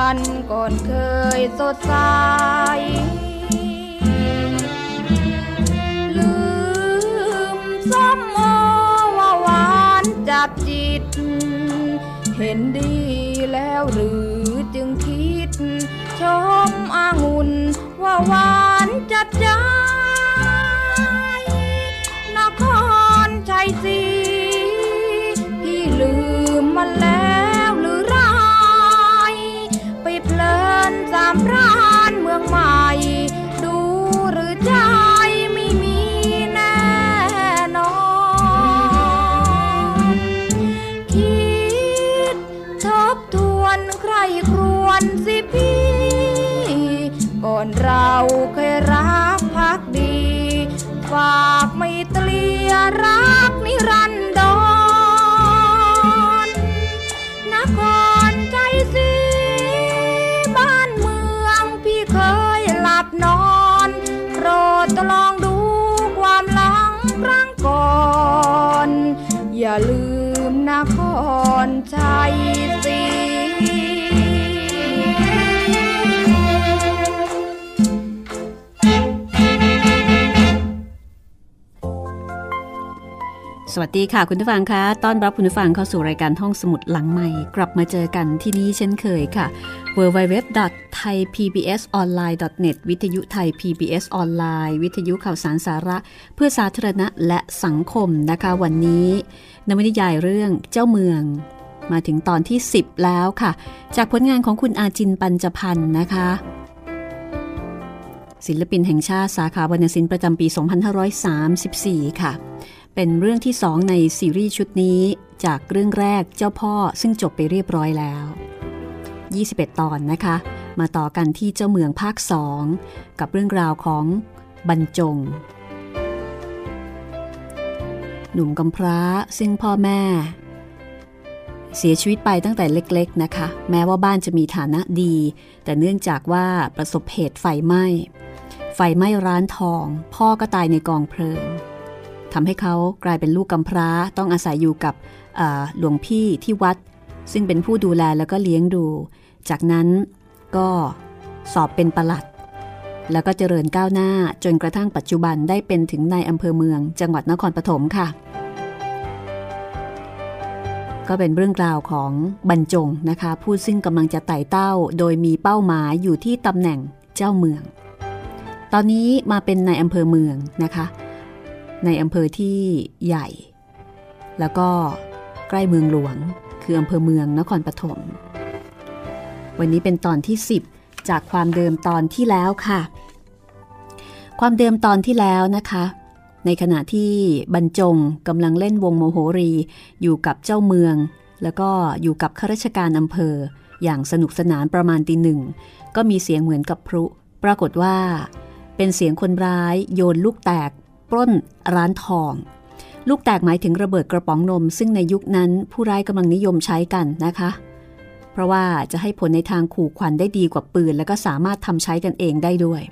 ก่อนเคยสดใสลืมซ้ำโอว่าหวานจับจิต เห็นดีแล้วหรือจึงคิด ชมอางุ่นว่าหวานจับใจนครชัยศรี อ สวัสดีค่ะคุณผู้ฟังคะต้อนรับคุณผู้ฟังเข้าสู่รายการห้องสมุดหลังใหม่ กลับมาเจอกันที่นี่เช่นเคยค่ะ www.thaipbsonline.net วิทยุไทย PBS ออนไลน์วิทยุข่าวสารสาระ เพื่อสาธารณะและสังคมนะคะ วันนี้นวนิยายเรื่องเจ้าเมือง มาถึงตอนที่ 10 แล้วค่ะ จากผลงานของคุณอาจินปัญจพันธ์นะคะศิลปินแห่งชาติสาขาวรรณศิลป์ประจำปี 2534 ค่ะ เป็นเรื่องที่สองในซีรีส์ชุดนี้จากเรื่องแรกเจ้าพ่อซึ่งจบไปเรียบร้อยแล้ว 21 ตอนนะคะ มาต่อกันที่เจ้าเมืองภาค2กับเรื่องราวของบรรจง หนุ่มกำพร้าซึ่งพ่อแม่ เสียชีวิตไปตั้งแต่เล็กๆนะคะ แม้ว่าบ้านจะมีฐานะดี แต่เนื่องจากว่าประสบเหตุไฟไหม้ ไฟไหม้ร้านทอง พ่อก็ตายในกองเพลิง ทำให้เขากลายเป็นลูกกำพร้าต้องอาศัยอยู่กับหลวงพี่ที่วัด ซึ่งเป็นผู้ดูแลแล้วก็เลี้ยงดู จากนั้นก็สอบเป็นประหลัด แล้วก็เจริญก้าวหน้าจนกระทั่งปัจจุบันได้เป็นถึงนายอำเภอเมือง จังหวัดนครปฐมค่ะ ก็เป็นเรื่องราวของบรรจงนะคะ ผู้ซึ่งกำลังจะไต่เต้า โดยมีเป้าหมายอยู่ที่ตำแหน่งเจ้าเมือง ตอนนี้มาเป็นนายอำเภอเมืองนะคะ ในอำเภอที่ใหญ่ แล้วก็ใกล้เมืองหลวง คืออำเภอเมืองนครปฐมวันนี้เป็นตอนที่ 10 จากความเดิมตอนที่แล้วค่ะ ความเดิมตอนที่แล้วนะคะ ในขณะที่บรรจงกำลังเล่นวงโมโหรี อยู่กับเจ้าเมือง แล้วก็อยู่กับข้าราชการอำเภอ อย่างสนุกสนานประมาณตีหนึ่ง ก็มีเสียงเหมือนกับพลุ ปรากฏว่า เป็นเสียงคนร้ายโยนลูกแตก ปล้นร้านทอง ลูกแตกหมายถึงระเบิดกระป๋องนม ซึ่งในยุคนั้นผู้ร้ายกำลังนิยมใช้กันนะคะ เพราะว่าจะให้ผลในทางขู่ขวัญได้ดีกว่าปืน แล้วก็สามารถทำใช้กันเองได้ด้วย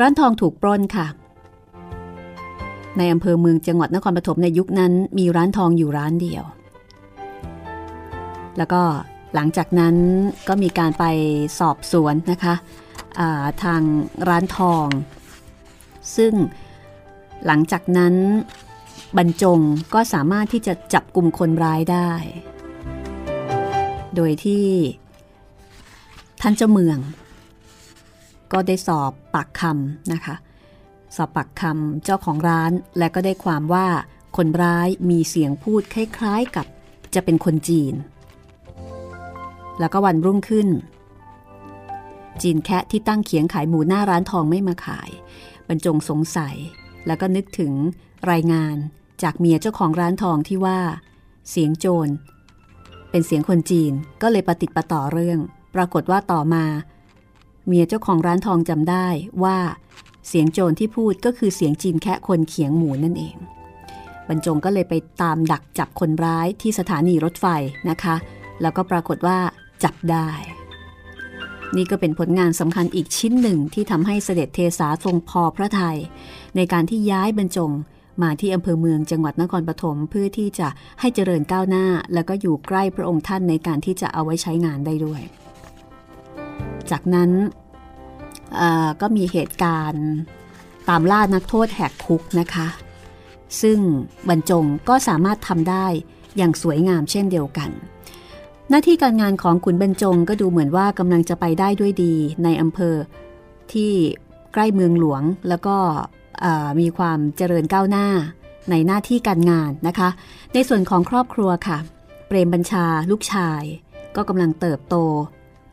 ร้านทองถูกปล้นค่ะ ในอำเภอเมืองจังหวัดนครปฐมในยุคนั้น มีร้านทองอยู่ร้านเดียว แล้วก็หลังจากนั้นก็มีการไปสอบสวนนะคะทางร้านทอง ซึ่ง หลังจากนั้นบรรจงก็สามารถที่จะจับกลุ่มคนร้ายได้ โดยที่ท่านเจ้าเมือง ก็ได้สอบปากคำนะคะ สอบปากคำเจ้าของร้านและก็ได้ความว่าคนร้ายมีเสียงพูดคล้ายๆกับจะเป็นคนจีน แล้วก็วันรุ่งขึ้น จีนแคะที่ตั้งเขียงขายหมูหน้าร้านทองไม่มาขาย บรรจงสงสัย แล้วก็นึกถึงรายงานจากเมียเจ้าของร้านทองที่ว่า เสียงโจร เป็นเสียงคนจีนก็เลยปฏิติดประต่อเรื่อง ปรากฏว่าต่อมา เมียเจ้าของร้านทองจำได้ว่า เสียงโจรที่พูดก็คือเสียงจีนแค่คนเขียงหมูนั่นเองบรรจงก็เลยไปตามดักจับคนร้ายที่สถานีรถไฟนะคะ แล้วก็ปรากฏว่าจับได้ นี่ก็เป็นผลงานสำคัญอีกชิ้นหนึ่งที่ทำให้เสด็จเทสาทรงพอพระทยัยในการที่ย้ายบรรจงมาที่อำเภอเมืองจังหวัดนครปฐมเพื่อที่จะให้เจริญก้าวหน้า แล้วก็อยู่ใกล้พระองค์ท่านในการที่จะเอาไว้ใช้งานได้ด้วย จากนั้นก็มีเหตุการณ์ตามล่านักโทษแหกคุกนะคะ ซึ่งบรรจงก็สามารถทำได้อย่างสวยงามเช่นเดียวกัน หน้าที่การงานของขุนบรรจงก็ดูเหมือนว่ากำลังจะไปได้ด้วยดีในอำเภอที่ใกล้เมืองหลวงแล้วก็มีความเจริญก้าวหน้าในหน้าที่การงานนะคะ ในส่วนของครอบครัวค่ะ เปรมบัญชาลูกชาย ก็กำลังเติบโต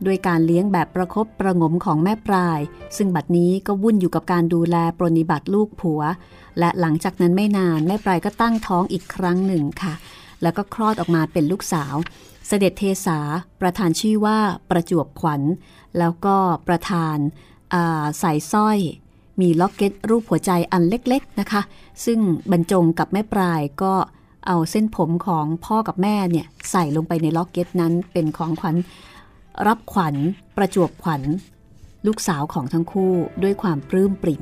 ด้วยการเลี้ยงแบบประครบประงมของแม่ปลาย ซึ่งบัดนี้ก็วุ่นอยู่กับการดูแลปรนิบัติลูกผัว และหลังจากนั้นไม่นานแม่ปลายก็ตั้งท้องอีกครั้งหนึ่งค่ะ แล้วก็คลอดออกมาเป็นลูกสาว เสด็จเทศาประทานชื่อว่าประจวบขวัญ แล้วก็ประทานสายสร้อย มีล็อกเก็ตรูปหัวใจอันเล็กๆนะคะ ซึ่งบรรจงกับแม่ปลายก็เอาเส้นผมของพ่อกับแม่เนี่ยใส่ลงไปในล็อกเก็ตนั้นเป็นของขวัญรับขวัญประจวบขวัญ ลูกสาวของทั้งคู่ด้วยความปลื้มปริ่ม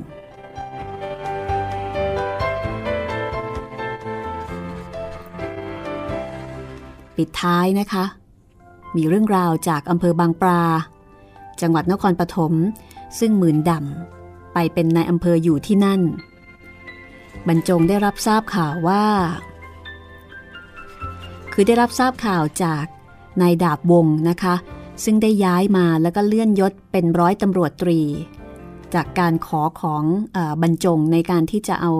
ปิดท้ายนะคะ มีเรื่องราวจากอำเภอบางปลา จังหวัดนครปฐมซึ่งหมื่นดำไปเป็นนายอำเภออยู่ที่นั่น บรรจงได้รับทราบข่าวว่า คือได้รับทราบข่าวจากนายดาบวงนะคะ ซึ่งได้ย้ายมาแล้วก็เลื่อนยศเป็นร้อยตำรวจตรี จากการขอของอบรรจงในการที่จะเอา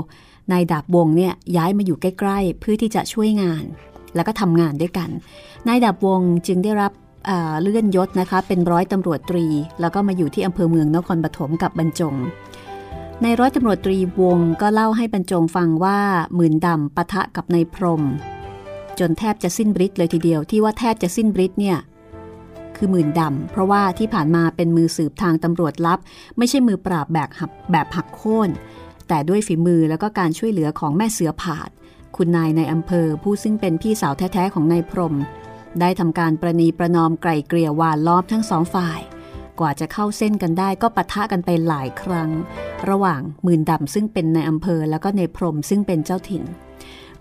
นายดาบวงเนี่ยย้ายมาอยู่ใกล้ ๆ เพื่อที่จะช่วยงาน แล้วก็ทำงานด้วยกัน นายดาบวงจึงได้รับเลื่อนยศนะคะเป็นร้อยตำรวจตรี แล้วก็มาอยู่ที่อำเภอเมืองนครปฐมกับบรรจงในร้อยตำรวจตรีวงก็เล่าให้บรรจงฟังว่าหมื่นดำปะทะกับนายพรม จนแทบจะสิ้นบริษเลยทีเดียวที่ว่าแทบจะสิ้นบริษเนี่ยคือหมื่นดำเพราะว่าที่ผ่านมาเป็นมือสืบทางตำรวจลับ ไม่ใช่มือปราบแบบหักแบบหักโค่นแต่ด้วยฝีมือแล้วก็การช่วยเหลือของแม่เสือผาด คุณนายในอำเภอผู้ซึ่งเป็นพี่สาวแท้ๆของนายพรม ได้ทำการประนีประนอมไกลเกลี่ยวานล้อมทั้งสองฝ่าย กว่าจะเข้าเส้นกันได้ก็ปะทะกันไปหลายครั้ง ระหว่างหมื่นดำซึ่งเป็นในอำเภอแล้วก็ในพรมซึ่งเป็นเจ้าถิ่น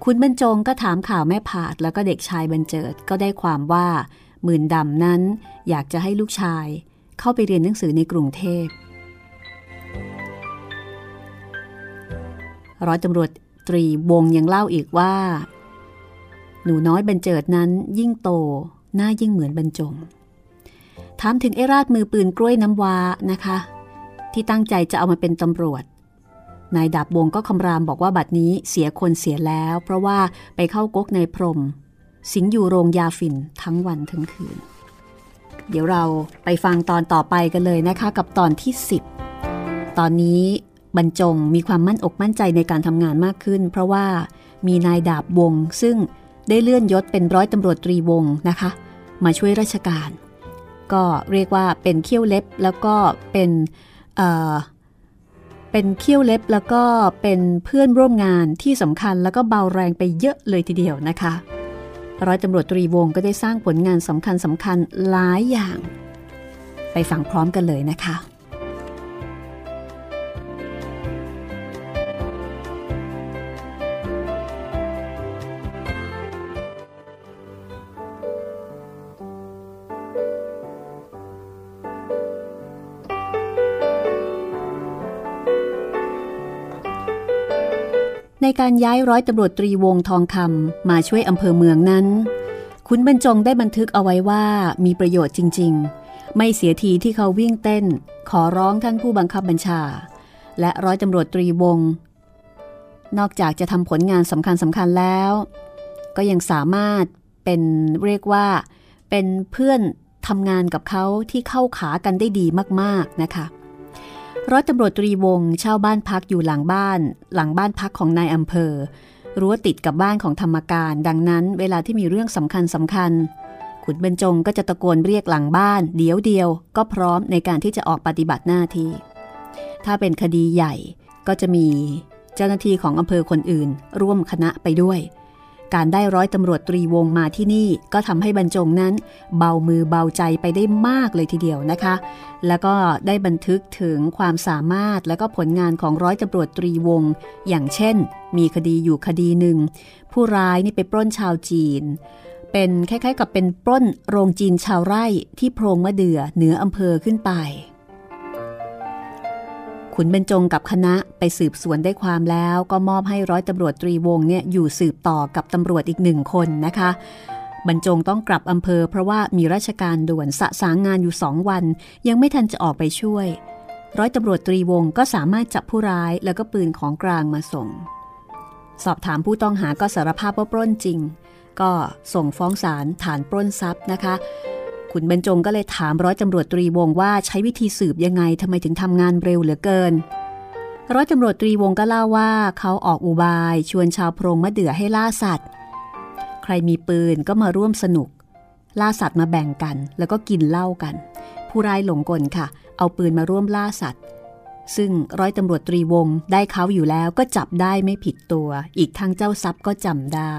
คุณบรรจงก็ถามข่าวแม่ผาดแล้วก็เด็กชายบรรเจิดก็ได้ความว่า หมื่นดำนั้นอยากจะให้ลูกชาย เข้าไปเรียนหนังสือในกรุงเทพร้อยตำรวจ ตรีวงยังเล่าอีกว่า หนูน้อยบรรเจิดนั้นยิ่งโตหน้ายิ่งเหมือนบรรจงถามถึงไอราดมือปืนกล้วยน้ำวานะคะ ที่ตั้งใจจะเอามาเป็นตำรวจนายดาบวงก็คำรามบอกว่าบัดนี้เสียคนเสียแล้ว เพราะว่าไปเข้าก๊กในพรม สิงอยู่โรงยาฝิ่นทั้งวันทั้งคืน เดี๋ยวเราไปฟังตอนต่อไปกันเลยนะคะ กับตอนที่ 10 ตอนนี้ บรรจงมีความมั่นอกมั่นใจในการทำงานมากขึ้น เพราะว่ามีนายดาบวง ซึ่งได้เลื่อนยศเป็นร้อยตำรวจตรีวงนะคะ มาช่วยราชการ ก็เรียกว่าเป็นเขี้ยวเล็บแล้วก็เป็นเอ่อเป็นเขี้ยวเล็บแล้วก็เป็นเพื่อนร่วมงานที่สำคัญแล้วก็เบาแรงไปเยอะเลยทีเดียวนะคะ ร้อยตำรวจตรีวงก็ได้สร้างผลงานสำคัญสำคัญหลายอย่าง ไปฟังพร้อมกันเลยนะคะ ในการย้ายร้อยตำรวจตรีวงทองคำมาช่วยอำเภอเมืองนั้น คุณบรรจงได้บันทึกเอาไว้ว่ามีประโยชน์จริง ๆ ไม่เสียทีที่เขาวิ่งเต้น ขอร้องท่านผู้บังคับบัญชา และร้อยตำรวจตรีวง นอกจากจะทำผลงานสำคัญสำคัญแล้ว ก็ยังสามารถเป็นเรียกว่า เป็นเพื่อนทำงานกับเขาที่เข้าขากันได้ดีมากๆนะคะ ร้อยตำรวจตรีวงเช่าบ้านพักอยู่หลังบ้าน หลังบ้านพักของนายอำเภอ รั้วติดกับบ้านของธรรมการ ดังนั้นเวลาที่มีเรื่องสำคัญสำคัญขุนเบญจงก็จะตะโกนเรียกหลังบ้าน เดียวเดียวก็พร้อมในการที่จะออกปฏิบัติหน้าที่ ถ้าเป็นคดีใหญ่ก็จะมีเจ้าหน้าที่ของอำเภอคนอื่น ร่วมคณะไปด้วย การได้ร้อยตำรวจตรีวงมาที่นี่ ก็ทำให้บรรจงนั้น เบามือเบาใจไปได้มากเลยทีเดียวนะคะ แล้วก็ได้บันทึกถึงความสามารถและก็ผลงานของร้อยตำรวจตรีวง อย่างเช่น มีคดีอยู่คดีหนึ่ง ผู้ร้ายนี่ไปปล้นชาวจีน เป็นคล้ายๆ กับเป็นปล้นโรงจีนชาวไร่ที่โพรงมะเดื่อเหนืออำเภอขึ้นไป ขุนเบญจงกับคณะไปสืบสวนได้ความแล้วก็มอบให้ร้อยตำรวจตรีวงเนี่ยอยู่สืบต่อกับตำรวจอีกหนึ่งคนนะคะบรรจงต้องกลับอำเภอเพราะว่ามีราชการด่วนสะสางงานอยู่สองวัน ยังไม่ทันจะออกไปช่วย ร้อยตำรวจตรีวงก็สามารถจับผู้ร้ายแล้วก็ปืนของกลางมาส่ง สอบถามผู้ต้องหาก็สารภาพว่าปล้นจริง ก็ส่งฟ้องศาลฐานปล้นทรัพย์นะคะ ขุนบรรจงก็เลยถามร้อยตำรวจตรีวงว่าใช้วิธีสืบยังไงทำไมถึงทำงานเร็วเหลือเกิน ร้อยตำรวจตรีวงก็เล่าว่าเขาออกอุบายชวนชาวโพรงมะเดื่อให้ล่าสัตว์ ใครมีปืนก็มาร่วมสนุก ล่าสัตว์มาแบ่งกัน แล้วก็กินเหล้ากัน ผู้ร้ายหลงกลค่ะ เอาปืนมาร่วมล่าสัตว์ ซึ่งร้อยตำรวจตรีวงได้เขาอยู่แล้วก็จับได้ไม่ผิดตัว อีกทั้งเจ้าทรัพย์ก็จำได้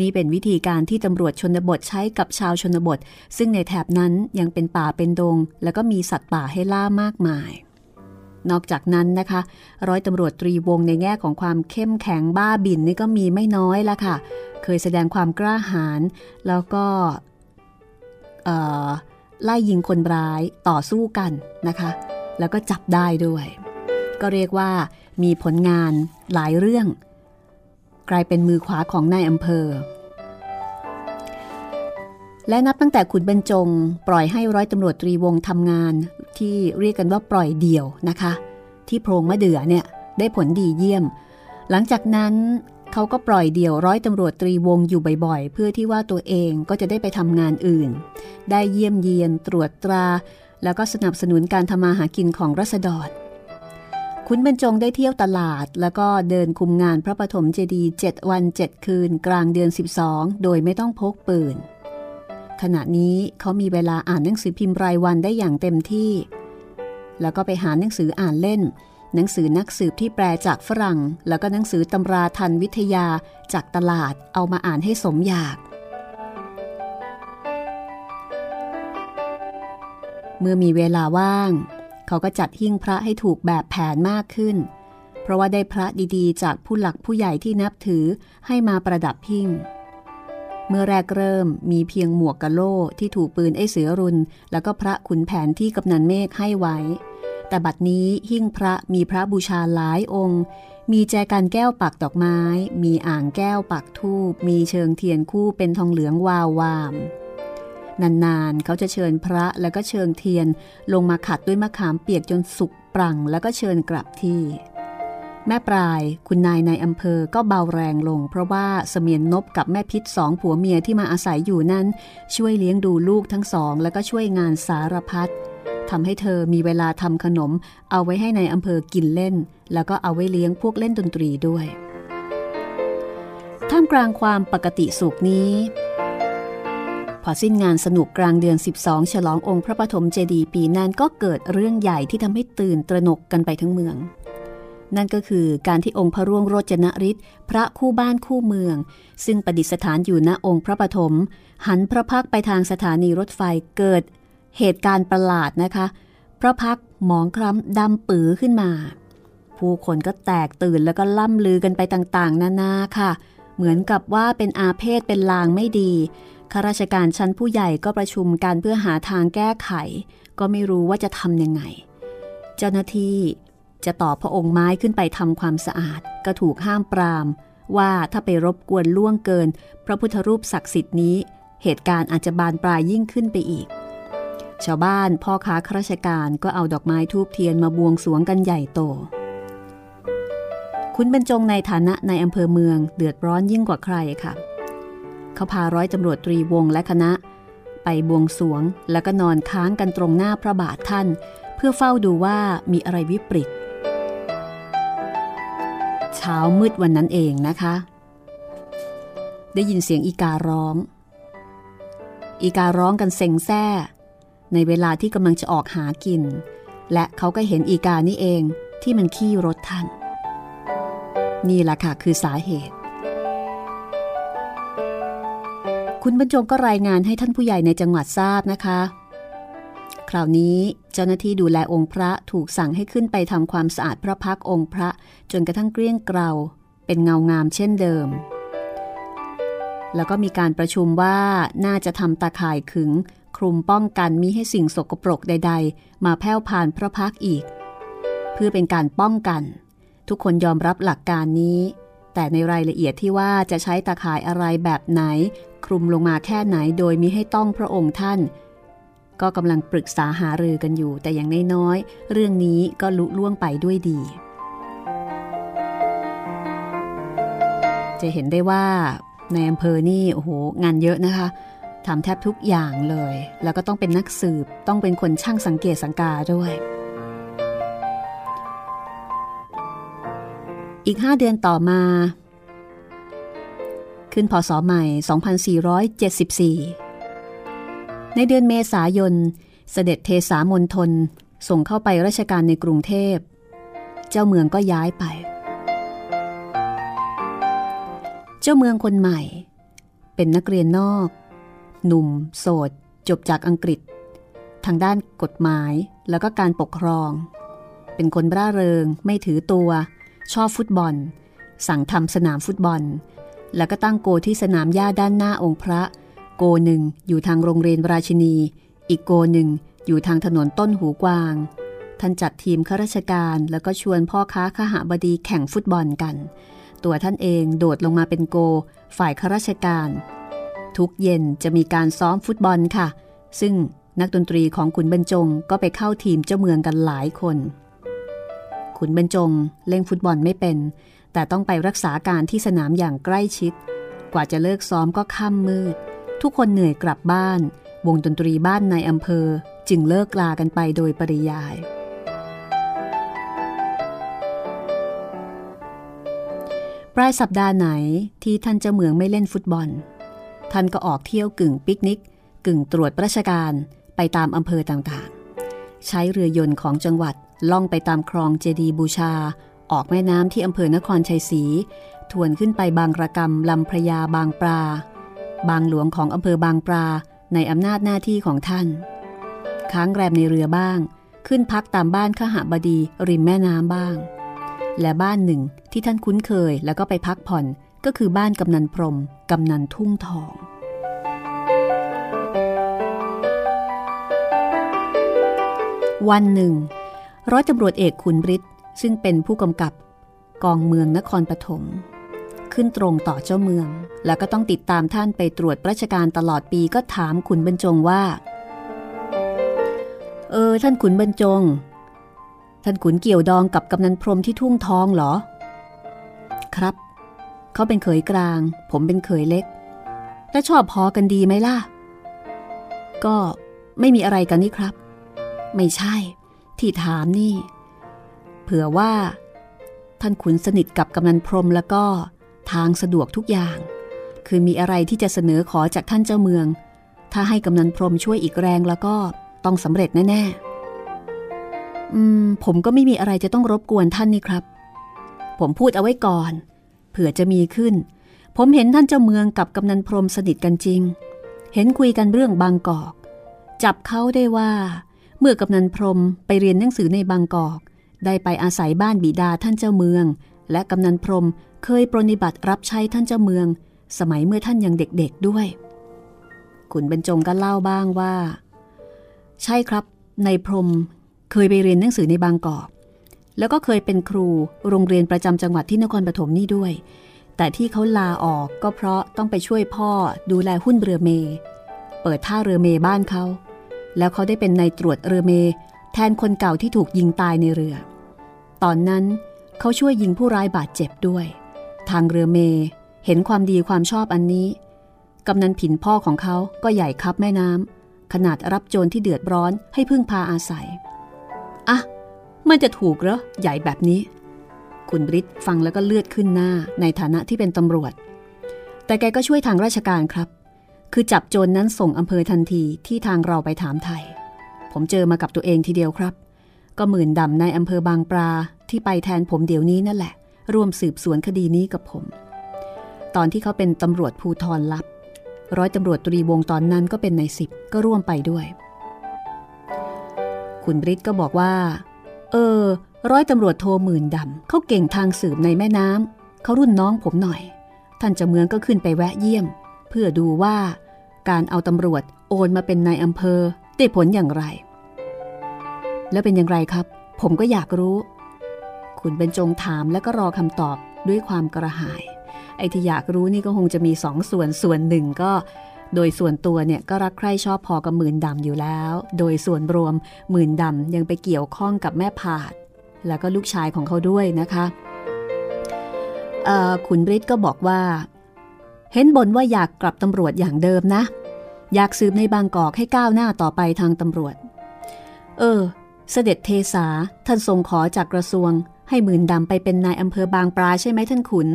นี่เป็นวิธีการที่ตำรวจชนบทใช้กับชาวชนบท ซึ่งในแถบนั้นยังเป็นป่าเป็นดง แล้วก็มีสัตว์ป่าให้ล่ามากมาย นอกจากนั้นนะคะ ร้อยตำรวจตรีวงในแง่ของความเข้มแข็งบ้าบินนี่ก็มีไม่น้อยละค่ะ เคยแสดงความกล้าหาญแล้วก็ไล่ยิงคนร้ายต่อสู้กันนะคะ แล้วก็จับได้ด้วย ก็เรียกว่ามีผลงานหลายเรื่อง กลายเป็นมือขวาของนายอำเภอ และนับตั้งแต่ขุนบรรจง ปล่อยให้ร้อยตำรวจตรีวงทำงาน ที่เรียกกันว่าปล่อยเดี่ยวนะคะ ที่โพรงมะเดื่อเนี่ยได้ผลดีเยี่ยม หลังจากนั้นเขาก็ปล่อยเดี่ยวร้อยตำรวจตรีวงอยู่บ่อยๆ เพื่อที่ว่าตัวเองก็จะได้ไปทำงานอื่น ได้เยี่ยมเยียนตรวจตรา แล้วก็สนับสนุนการทำมาหากินของรัษฎร คุณบรรจงได้เที่ยวตลาด แล้วก็เดินคุมงานพระปฐมเจดีย์7วัน 7 คืนกลางเดือน 12 โดยไม่ต้องพกปืน ขณะนี้เขามีเวลาอ่านหนังสือพิมพ์รายวันได้อย่างเต็มที่ แล้วก็ไปหาหนังสืออ่านเล่น หนังสือนักสืบที่แปลจากฝรั่ง แล้วก็หนังสือตำราทันวิทยาจากตลาดเอามาอ่านให้สมอยากเมื่อมีเวลาว่าง เขาก็จัดหิ้งพระให้ถูกแบบแผนมากขึ้น เพราะว่าได้พระดีๆ จากผู้หลักผู้ใหญ่ที่นับถือให้มาประดับหิ้ง เมื่อแรกเริ่มมีเพียงหมวกกะโล่ที่ถูกปืนไอ้เสือรุน แล้วก็พระขุนแผนที่กำนันเมฆให้ไว้ แต่บัดนี้หิ้งพระมีพระบูชาหลายองค์ มีแจกันแก้วปักดอกไม้ มีอ่างแก้วปักทูบมีเชิงเทียนคู่เป็นทองเหลืองวาววาม นานๆ เขาจะเชิญพระแล้วก็เชิญเทียน ลงมาขัดด้วยมะขามเปียกจนสุกปรังแล้วก็เชิญกลับที่ แม่ปลายคุณนายในอำเภอก็เบาแรงลง เพราะว่าเสมียนนบกับแม่พิษสองผัวเมียที่มาอาศัยอยู่นั้น ช่วยเลี้ยงดูลูกทั้งสอง แล้วก็ช่วยงานสารพัดทำให้เธอมีเวลาทำขนม เอาไว้ให้ในอำเภอกินเล่น แล้วก็เอาไว้เลี้ยงพวกเล่นดนตรีด้วยท่ามกลางความปกติสุขนี้ พอสิ้นงานสนุกกลางเดือน 12 ฉลององค์พระปฐมเจดีย์ปีนั้นก็เกิดเรื่องใหญ่ที่ทำให้ตื่นตระหนกกันไปทั้งเมือง นั่นก็คือการที่องค์พระร่วงโรจนฤทธิ์พระคู่บ้านคู่เมือง ซึ่งประดิษฐานอยู่ณองค์พระปฐมหันพระพักไปทางสถานีรถไฟเกิดเหตุการณ์ประหลาดนะคะ พระพักหมองคล้ำดำปือขึ้นมา ผู้คนก็แตกตื่นแล้วก็ล่ำลือกันไปต่างๆ นานาค่ะ เหมือนกับว่าเป็นอาเพศเป็นลางไม่ดี ข้าราชการชั้นผู้ใหญ่ก็ประชุมกันเพื่อหาทางแก้ไข ก็ไม่รู้ว่าจะทำยังไง เจ้าหน้าที่จะต่อพระองค์ไม้ขึ้นไปทำความสะอาด ก็ถูกห้ามปราม ว่าถ้าไปรบกวนล่วงเกิน พระพุทธรูปศักดิ์สิทธิ์นี้ เหตุการณ์อาจจะบานปลายยิ่งขึ้นไปอีก ชาวบ้านพ่อค้าข้าราชการก็เอาดอกไม้ทูบเทียนมาบวงสวงกันใหญ่โต คุณบรรจงในฐานะในอำเภอเมืองเดือดร้อนยิ่งกว่าใครค่ะเเขาพาร้อยตำรวจตรีวงและคณะ ไปบวงสวงแล้วก็นอนค้างกันตรงหน้าพระบาทท่าน เพื่อเฝ้าดูว่ามีอะไรวิปริตเช้ามืดวันนั้นเองนะคะ ได้ยินเสียงอีการ้อง อีการ้องกันเซ็งแซ่ ในเวลาที่กำลังจะออกหากิน และเขาก็เห็นอีกานี่เองที่มันขี้รถท่าน นี่แหละค่ะคือสาเหตุ คุณบรรจงก็รายงานให้ท่านผู้ใหญ่ในจังหวัดทราบนะคะ คราวนี้เจ้าหน้าที่ดูแลองค์พระถูกสั่งให้ขึ้นไปทำความสะอาดพระพักองค์พระจนกระทั่งเกลี้ยงเกลาเป็นเงางามเช่นเดิม แล้วก็มีการประชุมว่าน่าจะทำตาข่ายขึงคลุมป้องกันมิให้สิ่งสกปรกใด ๆ มาแผ่วผ่านพระพักอีก เพื่อเป็นการป้องกัน ทุกคนยอมรับหลักการนี้ แต่ในรายละเอียดที่ว่าจะใช้ตาข่ายอะไรแบบไหน คลุมลงมาแค่ไหนโดยมิให้ต้องพระองค์ท่าน ก็กำลังปรึกษาหารือกันอยู่ แต่อย่างน้อยๆเรื่องนี้ก็ลุล่วงไปด้วยดี จะเห็นได้ว่าในอำเภอนี่โอ้โหงานเยอะนะคะทำแทบทุกอย่างเลย แล้วก็ต้องเป็นนักสืบต้องเป็นคนช่างสังเกตสังกาด้วย อีกห้าเดือนต่อมา ขึ้นพศใหม่ 2474 ในเดือนเมษายน เสด็จเทสามนทนส่งเข้าไปราชการในกรุงเทพ เจ้าเมืองก็ย้ายไป เจ้าเมืองคนใหม่ เป็นนักเรียนนอก หนุ่ม โสด จบจากอังกฤษ ทางด้านกฎหมายแล้วก็การปกครอง เป็นคนร่าเริงไม่ถือตัว ชอบฟุตบอล สั่งทำสนามฟุตบอล แล้วก็ตั้งโกที่สนามหญ้าด้านหน้าองค์พระ โกหนึ่งอยู่ทางโรงเรียนราชินี อีกโกหนึ่งอยู่ทางถนนต้นหูกวาง ท่านจัดทีมข้าราชการแล้วก็ชวนพ่อค้าข้าหาบดีแข่งฟุตบอลกัน ตัวท่านเองโดดลงมาเป็นโก ฝ่ายข้าราชการ ทุกเย็นจะมีการซ้อมฟุตบอลค่ะ ซึ่งนักดนตรีของขุนบรรจงก็ไปเข้าทีมเจ้าเมืองกันหลายคน ขุนบรรจง เล่นฟุตบอลไม่เป็น แต่ต้องไปรักษาการที่สนามอย่างใกล้ชิด กว่าจะเลิกซ้อมก็ค่ำมืด ทุกคนเหนื่อยกลับบ้าน วงดนตรีบ้านในอำเภอ จึงเลิกลากันไปโดยปริยาย ปลายสัปดาห์ไหนที่ท่านเจ้าเมืองไม่เล่นฟุตบอล ท่านก็ออกเที่ยวกึ่งปิกนิก กึ่งตรวจราชการไปตามอำเภอต่างๆ ใช้เรือยนต์ของจังหวัด ล่องไปตามคลองเจดีบูชา ออกแม่น้ำที่อำเภอนครชัยศรีทวนขึ้นไปบางระกำลำพระยาบางปลา บางหลวงของอำเภอบางปลาในอำนาจหน้าที่ของท่าน ค้างแรมในเรือบ้าง ขึ้นพักตามบ้านขหบดีริมแม่น้ำบ้าง และบ้านหนึ่งที่ท่านคุ้นเคยแล้วก็ไปพักผ่อนก็คือบ้านกำนันพรมกำนันทุ่งทองวันหนึ่ง ร้อยตำรวจเอกขุนฤทธิซึ่งเป็นผู้กำกับกองเมืองนครปฐมขึ้นตรงต่อเจ้าเมือง แล้วก็ต้องติดตามท่านไปตรวจราชการตลอดปีก็ถามขุนบรรจงว่า เออ ท่านขุนบรรจง ท่านขุนเกี่ยวดองกับกำนันพรมที่ทุ่งทองเหรอ ครับ เขาเป็นเขยกลาง ผมเป็นเขยเล็ก แล้วชอบพอกันดีไหมล่ะ ก็ไม่มีอะไรกันนี่ครับ ไม่ใช่ ที่ถามนี่ เผื่อว่า ท่านขุนสนิทกับกำนันพรมแล้วก็ทางสะดวกทุกอย่าง คือมีอะไรที่จะเสนอขอจากท่านเจ้าเมือง ถ้าให้กำนันพรมช่วยอีกแรงแล้วก็ต้องสำเร็จแน่ๆ อืม ผมก็ไม่มีอะไรจะต้องรบกวนท่านนี่ครับ ผมพูดเอาไว้ก่อน เผื่อจะมีขึ้น ผมเห็นท่านเจ้าเมืองกับกำนันพรมสนิทกันจริง เห็นคุยกันเรื่องบางกอก จับเขาได้ว่า เมื่อกำนันพรมไปเรียนหนังสือในบางกอก ได้ไปอาศัยบ้านบิดาท่านเจ้าเมือง และกำนันพรมเคยปรนิบัติรับใช้ท่านเจ้าเมือง สมัยเมื่อท่านยังเด็กๆด้วย ขุนบรรจงก็เล่าบ้างว่า ใช่ครับในพรมเคยไปเรียนหนังสือในบางกอก แล้วก็เคยเป็นครูโรงเรียนประจำจังหวัดที่นครปฐมนี่ด้วย แต่ที่เขาลาออกก็เพราะต้องไปช่วยพ่อดูแลหุ้นเรือเม เปิดท่าเรือเมบ้านเขา แล้วเขาได้เป็นนายตรวจเรือเม แทนคนเก่าที่ถูกยิงตายในเรือ ตอนนั้นเขาช่วยยิงผู้ร้ายบาดเจ็บด้วย ทางเรือเม เห็นความดีความชอบอันนี้ กำนันผินพ่อของเขาก็ใหญ่ครับแม่น้ำขนาดรับโจรที่เดือดร้อนให้พึ่งพาอาศัย อะ มันจะถูกเหรอ ใหญ่แบบนี้ คุณบริษฟังแล้วก็เลือดขึ้นหน้าในฐานะที่เป็นตำรวจ แต่แกก็ช่วยทางราชการครับ คือจับโจรนนั้นส่งอำเภอทันทีที่ทางเราไปถามไทย ผมเจอมากับตัวเองทีเดียวครับ ก็หมื่นดำในอำเภอบางปลาที่ไปแทนผมเดี๋ยวนี้นั่นแหละ ร่วมสืบสวนคดีนี้กับผม ตอนที่เขาเป็นตำรวจภูทรลับ ร้อยตำรวจตรีวงตอนนั้นก็เป็นในสิบก็ร่วมไปด้วย คุณบริษก็บอกว่า เออ ร้อยตำรวจโทหมื่นดำเขาเก่งทางสืบในแม่น้ำเขารุ่นน้องผมหน่อย ท่านเจะเมืองก็ขึ้นไปแวะเยี่ยม พื่อดูว่าการเอาตำรวจโอนมาเป็นนายอำเภอได้ผลอย่างไร แล้วเป็นอย่างไรครับ ผมก็อยากรู้ คุณเป็นจงถามแล้วก็รอคำตอบด้วยความกระหาย ไอ้ที่อยากรู้นี่ก็คงจะมีสองส่วนส่วนหนึ่งก็ โดยส่วนตัวเนี่ยก็รักใคร่ชอบพอกับหมื่นดำอยู่แล้ว โดยส่วนรวมหมื่นดำยังไปเกี่ยวข้องกับแม่ผาด แล้วก็ลูกชายของเขาด้วยนะคะขุนบริษก็บอกว่า เห็นบนว่าอยากกลับตำรวจอย่างเดิมนะ อยากสืบในบางกอกให้ก้าวหน้าต่อไปทางตำรวจ เออ เสด็จเทสาท่านทรงขอจากกระทรวง ให้หมื่นดำไปเป็นนายอำเภอบางปลาใช่ไหมท่านขุน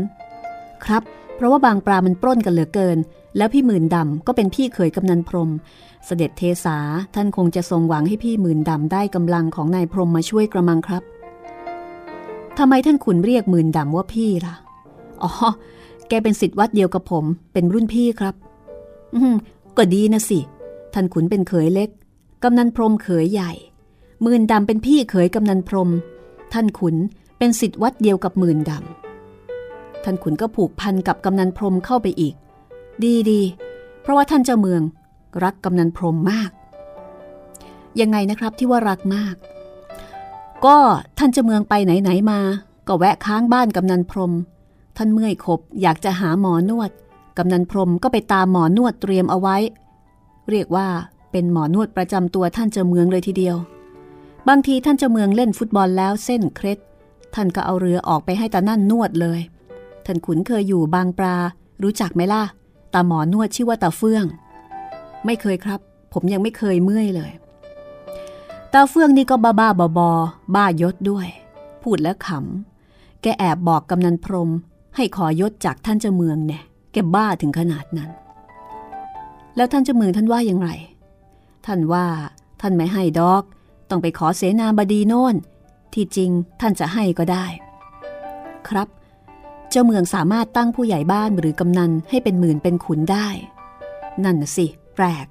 ครับ เพราะว่าบางปลามันปล้นกันเหลือเกิน แล้วพี่หมื่นดำก็เป็นพี่เขยกำนันพรม เสด็จเทสาท่านคงจะทรงหวังให้พี่หมื่นดำได้กำลังของนายพรมมาช่วยกระมังครับทำไมท่านขุนเรียกหมื่นดำว่าพี่ล่ะ อ๋อ แกเป็นสิทธิ์วัดเดียวกับผม เป็นรุ่นพี่ครับ อืมก็ดีนะสิ ท่านขุนเป็นเขยเล็ก กำนันพรมเขยใหญ่ หมื่นดำเป็นพี่เขยกำนันพรม ท่านขุนเป็นสิทธิ์วัดเดียวกับหมื่นดำ ท่านขุนก็ผูกพันกับกำนันพรมเข้าไปอีก ดีดีเพราะว่าท่านเจ้าเมือง รักกำนันพรมมาก ยังไงนะครับที่ว่ารักมาก ก็ท่านเจ้าเมืองไปไหนไหนมา ก็แวะค้างบ้านกำนันพรม ท่านเมื่อยขบอยากจะหาหมอนวด กำนันพรมก็ไปตามหมอนวดเตรียมเอาไว้ เรียกว่าเป็นหมอนวดประจำตัวท่านเจ้าเมืองเลยทีเดียว บางทีท่านเจ้าเมืองเล่นฟุตบอลแล้วเส้นเคร็ดท่านก็เอาเรือออกไปให้ตานั่นนวดเลย ท่านขุนเคยอยู่บางปลา รู้จักไหมล่ะ ตาหมอนวดชื่อว่าตาเฟื่อง ไม่เคยครับ ผมยังไม่เคยเมื่อยเลย ตาเฟื่องนี่ก็บ้าบ้าบอบอบ้ายศด้วย พูดแล้วขำ แกแอบบอกกำนันพรม ให้ขอยศจากท่านเจ้าเมืองแน่แกบ้าถึงขนาดนั้น แล้วท่านเจ้าเมืองท่านว่าอย่างไร ท่านว่าท่านไม่ให้ดอก ต้องไปขอเสนาบดีโน่น ที่จริงท่านจะให้ก็ได้ ครับ เจ้าเมืองสามารถตั้งผู้ใหญ่บ้านหรือกำนันให้เป็นหมื่นเป็นขุนได้ นั่นนะสิ แปลก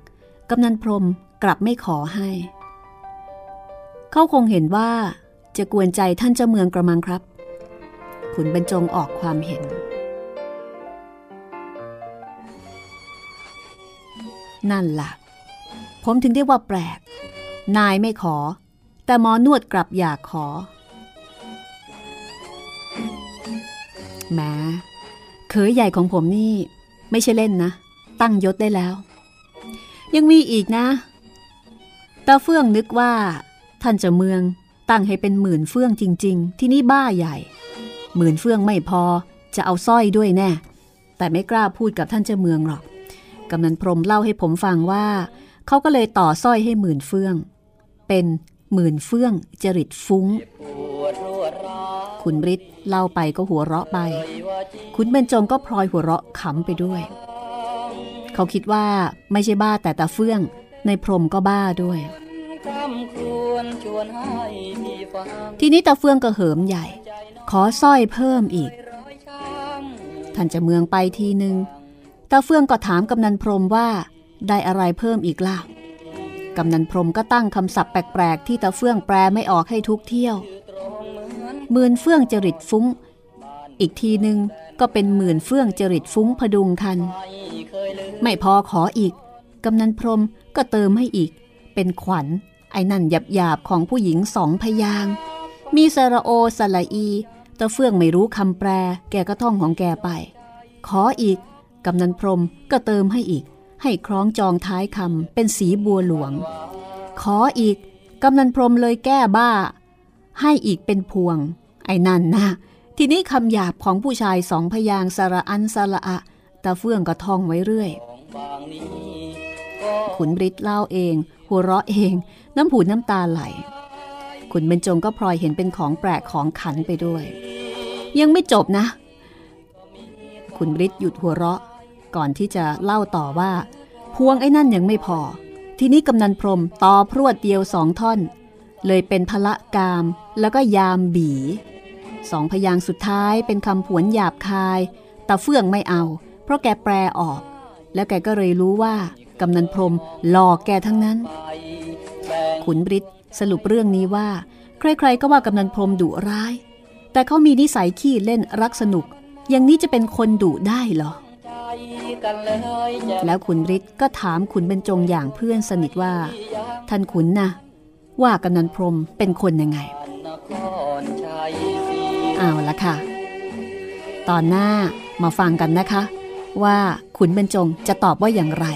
กำนันพรมกลับไม่ขอให้ เขาคงเห็นว่าจะกวนใจท่านเจ้าเมืองกระมังครับ ขุนบรรจงออกความเห็น นั่นละ่ะ ผมถึงได้ว่าแปลก นายไม่ขอ แต่หมอนวดกลับอยากขอ แม้เขยใหญ่ของผมนี่ ไม่ใช่เล่นนะ ตั้งยศได้แล้ว ยังมีอีกนะตาเฟื่องนึกว่า ท่านจะเมืองตั้งให้เป็นหมื่นเฟื่องจริง ๆ ที่นี่บ้าใหญ่ หมื่นเฟื่องไม่พอจะเอาสร้อยด้วยแน่ แต่ไม่กล้าพูดกับท่านเจ้าเมืองหรอกกำนันพรมเล่าให้ผมฟังว่า เขาก็เลยต่อสร้อยให้หมื่นเฟื่อง เป็นหมื่นเฟื่องจริตฟุ้ง คุณฤทธิ์เล่าไปก็หัวเราะไป คุณเบญจงก็พลอยหัวเราะขำไปด้วย เขาคิดว่าไม่ใช่บ้าแต่ตาเฟื่อง ในพรมก็บ้าด้วย ทีนี้ตาเฟื่องก็เหิมใหญ่ ขอสร้อยเพิ่มอีก ท่านจะเมืองไปทีหนึ่งตาเฟื่องก็ถามกำนันพรมว่า ได้อะไรเพิ่มอีกล่ะ กำนันพรมก็ตั้งคำศัพท์แปลกๆ ที่ตาเฟื่องแปลไม่ออกให้ทุกเที่ยวหมื่นเฟื่องจริตฟุ้ง อีกทีหนึ่งก็เป็นหมื่นเฟื่องจริตฟุ้งพดุงคัน ไม่พอขออีก กำนันพรมก็เติมให้อีก เป็นขวัญ ไอ้นั่นหยาบๆของผู้หญิงสองพยาง มีสระโอสละอี ตาเฟื่องไม่รู้คำแปล แกก็ท่องของแกไป ขออีก กำนันพรมก็เติมให้อีก ให้คล้องจองท้ายคำเป็นสีบัวหลวง ขออีก กำนันพรมเลยแก้บ้า ให้อีกเป็นพวง ไอ้นั่นนะทีนี้คำหยาบของผู้ชายสองพยางสระอันสระอะตาเฟื่องก็ท่องไว้เรื่อยขุนบริตเล่าเอง หัวเราะเอง น้ำหูน้ำตาไหล ขุนเบญจงก็พลอยเห็นเป็นของแปลกของขันไปด้วย ยังไม่จบนะขุนบริตหยุดหัวเราะ ก่อนที่จะเล่าต่อว่า พวงไอ้นั่นยังไม่พอ ทีนี้กำนันพรมต่อพรวดเดียวสองท่อน เลยเป็นพละกามแล้วก็ยามบีสองพยางสุดท้ายเป็นคำผวนหยาบคาย แต่เฟื่องไม่เอา เพราะแกแปลออก แล้วแกก็เลยรู้ว่ากำนันพรมหลอกแกทั้งนั้น ขุนบริตสรุปเรื่องนี้ว่า ใครๆก็ว่ากำนันพรมดุร้าย แต่เขามีนิสัยขี้เล่นรักสนุก อย่างนี้จะเป็นคนดุได้เหรอ แล้วขุนบริตก็ถามขุนบรรจงอย่างเพื่อนสนิทว่า ท่านขุนนะว่ากำนันพรมเป็นคนยังไงเอาละค่ะ ตอนหน้ามาฟังกันนะคะ ว่าขุนบรรจงจะตอบว่าอย่างไร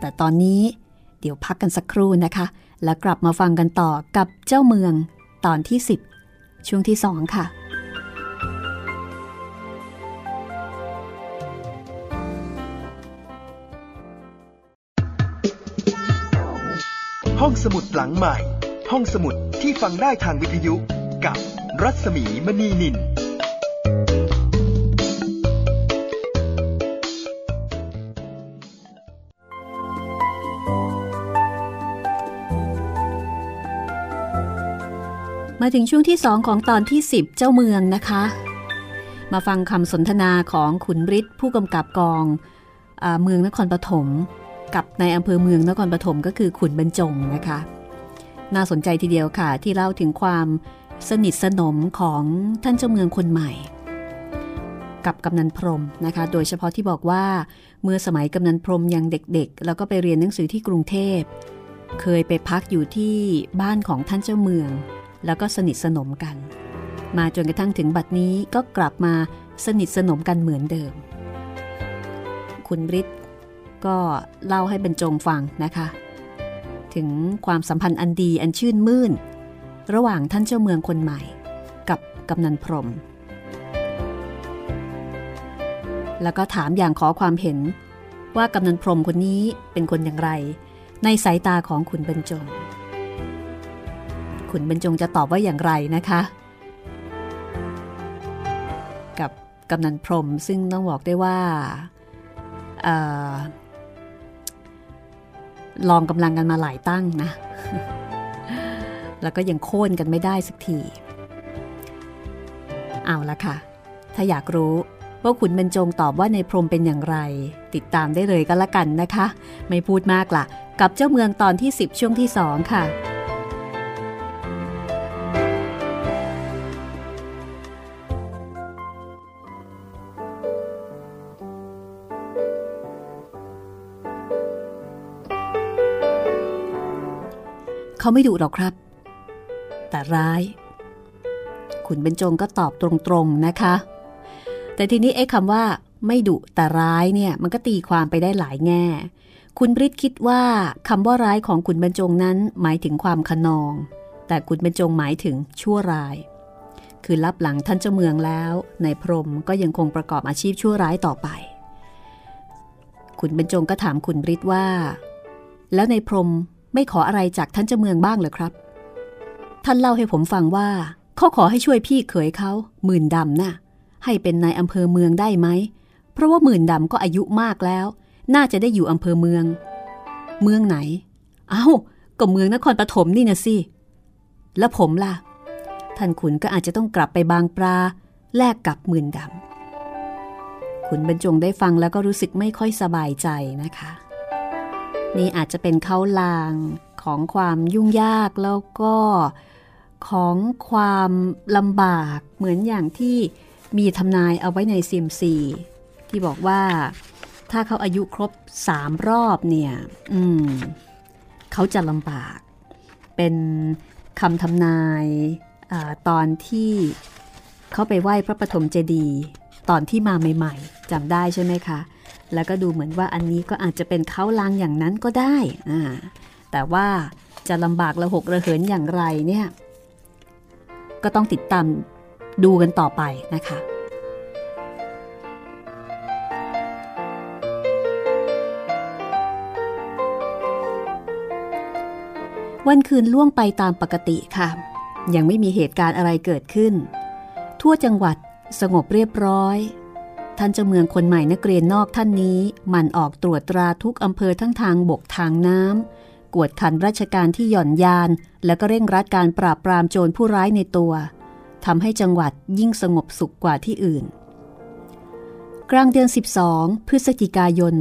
แต่ตอนนี้ เดี๋ยวพักกันสักครู่นะคะ แล้วกลับมาฟังกันต่อกับเจ้าเมืองตอนที่ 10 ช่วงที่ 2 ค่ะห้องสมุดหลังใหม่ ห้องสมุดที่ฟังได้ทางวิทยุกับรัศมีมณีนิน มาถึงช่วงที่2ของตอนที่ 10 เจ้าเมืองนะคะ มาฟังคำสนทนาของขุนฤทธิ์ผู้กำกับกองอเมืองนครปฐมกับในอำเภอเมืองนครปฐมก็คือขุนบรรจงนะคะ น่าสนใจทีเดียวค่ะ ที่เล่าถึงความสนิทสนมของท่านเจ้าเมืองคนใหม่ กับกำนันพรมนะคะ โดยเฉพาะที่บอกว่าเมื่อสมัยกำนันพรมยังเด็กๆ แล้วก็ไปเรียนหนังสือที่กรุงเทพ เคยไปพักอยู่ที่บ้านของท่านเจ้าเมือง แล้วก็สนิทสนมกัน มาจนกระทั่งถึงบัดนี้ก็กลับมาสนิทสนมกันเหมือนเดิม คุณบริตก็เล่าให้บรรจงฟังนะคะ ถึงความสัมพันธ์อันดีอันชื่นมื่น ระหว่างท่านเจ้าเมืองคนใหม่ กับกำนันพรม แล้วก็ถามอย่างขอความเห็นว่ากำนันพรมคนนี้เป็นคนอย่างไร ในสายตาของขุนบรรจง ขุนบรรจงจะตอบว่าอย่างไรนะคะ กับกำนันพรมซึ่งต้องบอกได้ว่าอลองกำลังกันมาหลายตั้งนะ แล้วก็ยังโค่นกันไม่ได้สักที เอาละค่ะ ถ้าอยากรู้ว่าขุนบรรจงตอบว่าในพรมเป็นอย่างไร ติดตามได้เลยก็แล้วกันนะคะ ไม่พูดมากละกับเจ้าเมืองตอนที่ 10 ช่วงที่ 2 ค่ะ เขาไม่ดุหรอกครับ แต่ร้ายขุนเบญจงก็ตอบตรงๆนะคะ แต่ทีนี้ไอ้คำว่า ไม่ดุแต่ร้ายเนี่ย มันก็ตีความไปได้หลายแง่ คุณบริตคิดว่าคำว่าร้ายของขุนบรรจงนั้นหมายถึงความขนอง แต่ขุนบรรจงหมายถึงชั่วร้าย คือรับหลังท่านเจ้าเมืองแล้วในพรมก็ยังคงประกอบอาชีพชั่วร้ายต่อไปขุนบรรจงก็ถามขุนฤทธิ์ว่า แล้วในพรม ไม่ขออะไรจากท่านเจ้าเมืองบ้างเลยครับ ท่านเล่าให้ผมฟังว่า เขาขอให้ช่วยพี่เขยเขาหมื่นดำนะ่ะ ให้เป็นนายอำเภอเมืองได้ไหม เพราะว่าหมื่นดำก็อายุมากแล้ว น่าจะได้อยู่อำเภอเมือง เมืองไหน เอา้า ก็เมืองนครปฐมนี่นะสิ แล้วผมล่ะ ท่านขุนก็อาจจะต้องกลับไปบางปลาแลกกับหมื่นดำขุนบรรจงได้ฟังแล้วก็รู้สึกไม่ค่อยสบายใจนะคะ นี่อาจจะเป็นเขาลางของความยุ่งยากแล้วก็ของความลำบากเหมือนอย่างที่มีทำนายเอาไว้ในซีมซีที่บอกว่าถ้าเขาอายุครบสามรอบเนี่ยอืมเขาจะลำบาก เป็นคำทำนายอตอนที่เขาไปไหว้พระปฐมเจดีย์ตอนที่มาใหม่ ๆจำได้ใช่ไหมคะ แล้วก็ดูเหมือนว่าอันนี้ก็อาจจะเป็นเขาลางอย่างนั้นก็ได้อ่าแต่ว่าจะลำบากระหกระเหินอย่างไรเนี่ย ก็ต้องติดตามดูกันต่อไปนะคะวันคืนล่วงไปตามปกติค่ะ ยังไม่มีเหตุการณ์อะไรเกิดขึ้น ทั่วจังหวัดสงบเรียบร้อย ท่านเจ้าเมืองคนใหม่นักเรียนนอกท่านนี้มันออกตรวจตราทุกอำเภอทั้งทางบกทางน้ำกวดขันราชการที่หย่อนยาน แล้วก็เร่งรัดการปราบปรามโจรผู้ร้ายในตัวทำให้จังหวัดยิ่งสงบสุขกว่าที่อื่น กลางเดือน 12 พฤศจิกายน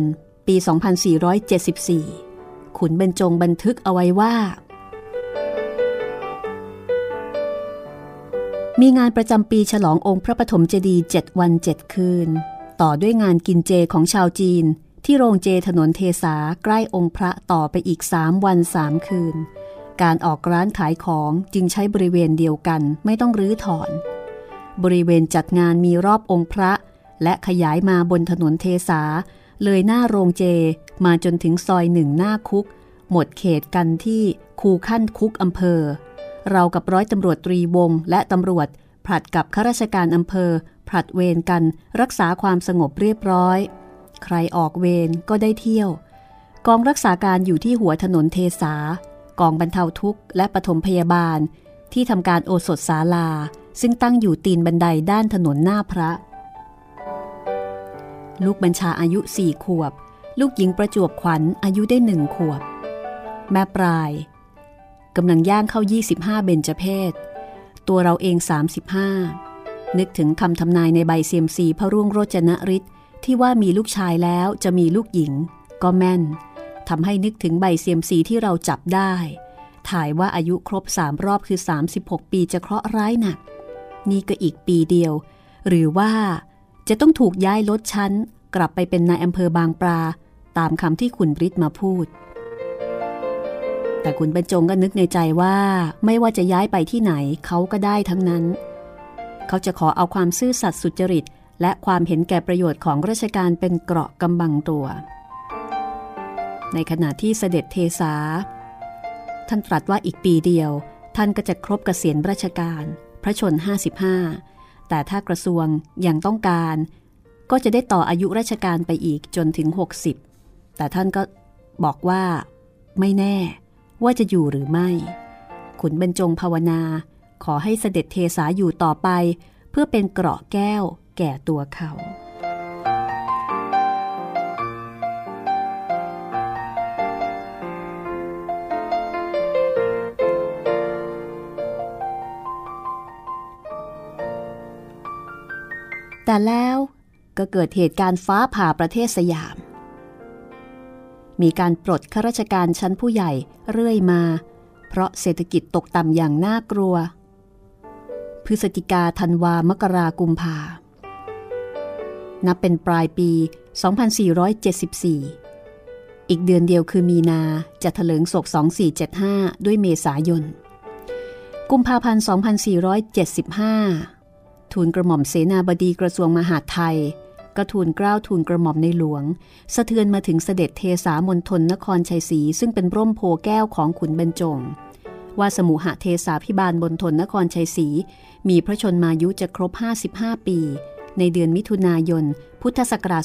ปี 2474 ขุนเบญจงบันทึกเอาไว้ว่า มีงานประจำปีฉลององค์พระปฐมเจดีย์7วัน 7 คืน ต่อด้วยงานกินเจของชาวจีน ที่โรงเจถนนเทสาใกล้องค์พระต่อไปอีก 3 วัน 3 คืน การออกร้านขายของจึงใช้บริเวณเดียวกันไม่ต้องรื้อถอน บริเวณจัดงานมีรอบองค์พระ และขยายมาบนถนนเทสา เลยหน้าโรงเจมาจนถึงซอยหนึ่งหน้าคุก หมดเขตกันที่คูขั้นคุกอำเภอ เรากับร้อยตำรวจตรีวง และตำรวจ ผลัดกับข้าราชการอำเภอ ผลัดเวรกัน รักษาความสงบเรียบร้อย ใครออกเวรก็ได้เที่ยว กองรักษาการอยู่ที่หัวถนนเทสากองบรรเทาทุกข์และปฐมพยาบาล ที่ทำการโอสถศาลา ซึ่งตั้งอยู่ตีนบันไดด้านถนนหน้าพระ ลูกบัญชาอายุสี่ขวบ ลูกหญิงประจวบขวัญอายุได้หนึ่งขวบ แม่ปลาย กำลังย่างเข้า 25 เบญจเพศ ตัวเราเอง 35 นึกถึงคำทำนายในใบเซียมซีพระร่วงโรจนฤทธิ์ที่ว่ามีลูกชายแล้วจะมีลูกหญิง ก็แม่นทำให้นึกถึงใบเซียมซีที่เราจับได้ ถ่ายว่าอายุครบสามรอบคือ 36 ปีจะเคราะห์ร้ายหนัก นี่ก็อีกปีเดียว หรือว่าจะต้องถูกย้ายลดชั้น กลับไปเป็นนายอำเภอบางปลา ตามคำที่ขุนฤทธิ์มาพูด แต่ขุนบรรจงก็นึกในใจว่าไม่ว่าจะย้ายไปที่ไหนเขาก็ได้ทั้งนั้น เขาจะขอเอาความซื่อสัตย์สุจริต และความเห็นแก่ประโยชน์ของราชการเป็นเกราะกำบังตัว ในขณะที่เสด็จเทสา ท่านตรัสว่าอีกปีเดียว ท่านก็จะครบเกษียณราชการ พระชน 55 แต่ถ้ากระทรวงยังต้องการ ก็จะได้ต่ออายุราชการไปอีกจนถึง 60 แต่ท่านก็บอกว่าไม่แน่ ว่าจะอยู่หรือไม่ ขุนบรรจงภาวนา ขอให้เสด็จเทสาอยู่ต่อไป เพื่อเป็นเกราะแก้วแก่ตัวเขาแต่แล้วก็เกิดเหตุการณ์ฟ้าผ่าประเทศสยาม มีการปลดข้าราชการชั้นผู้ใหญ่เรื่อยมา เพราะเศรษฐกิจตกต่ำอย่างน่ากลัว พฤศจิกาธันวามกรากุมภานับเป็นปลายปี 2474 อีกเดือนเดียวคือมีนาจะเถลิงศก 2475 ด้วยเมษายน กุมภาพันธ์ 2475 ทูลกระหม่อมเสนาบดีกระทรวงมหาดไทย ก็ทูลกล้าวทูลกระหม่อมในหลวง สะเทือนมาถึงเสด็จเทสามณฑลนครชัยศรีซึ่งเป็นร่มโพแก้วของขุนบรรจง ว่าสมุหเทสาพิบาลบนทนนครชัยศรีมีพระชนมายุจะครบ 55 ปี ในเดือนมิถุนายน พุทธศักราช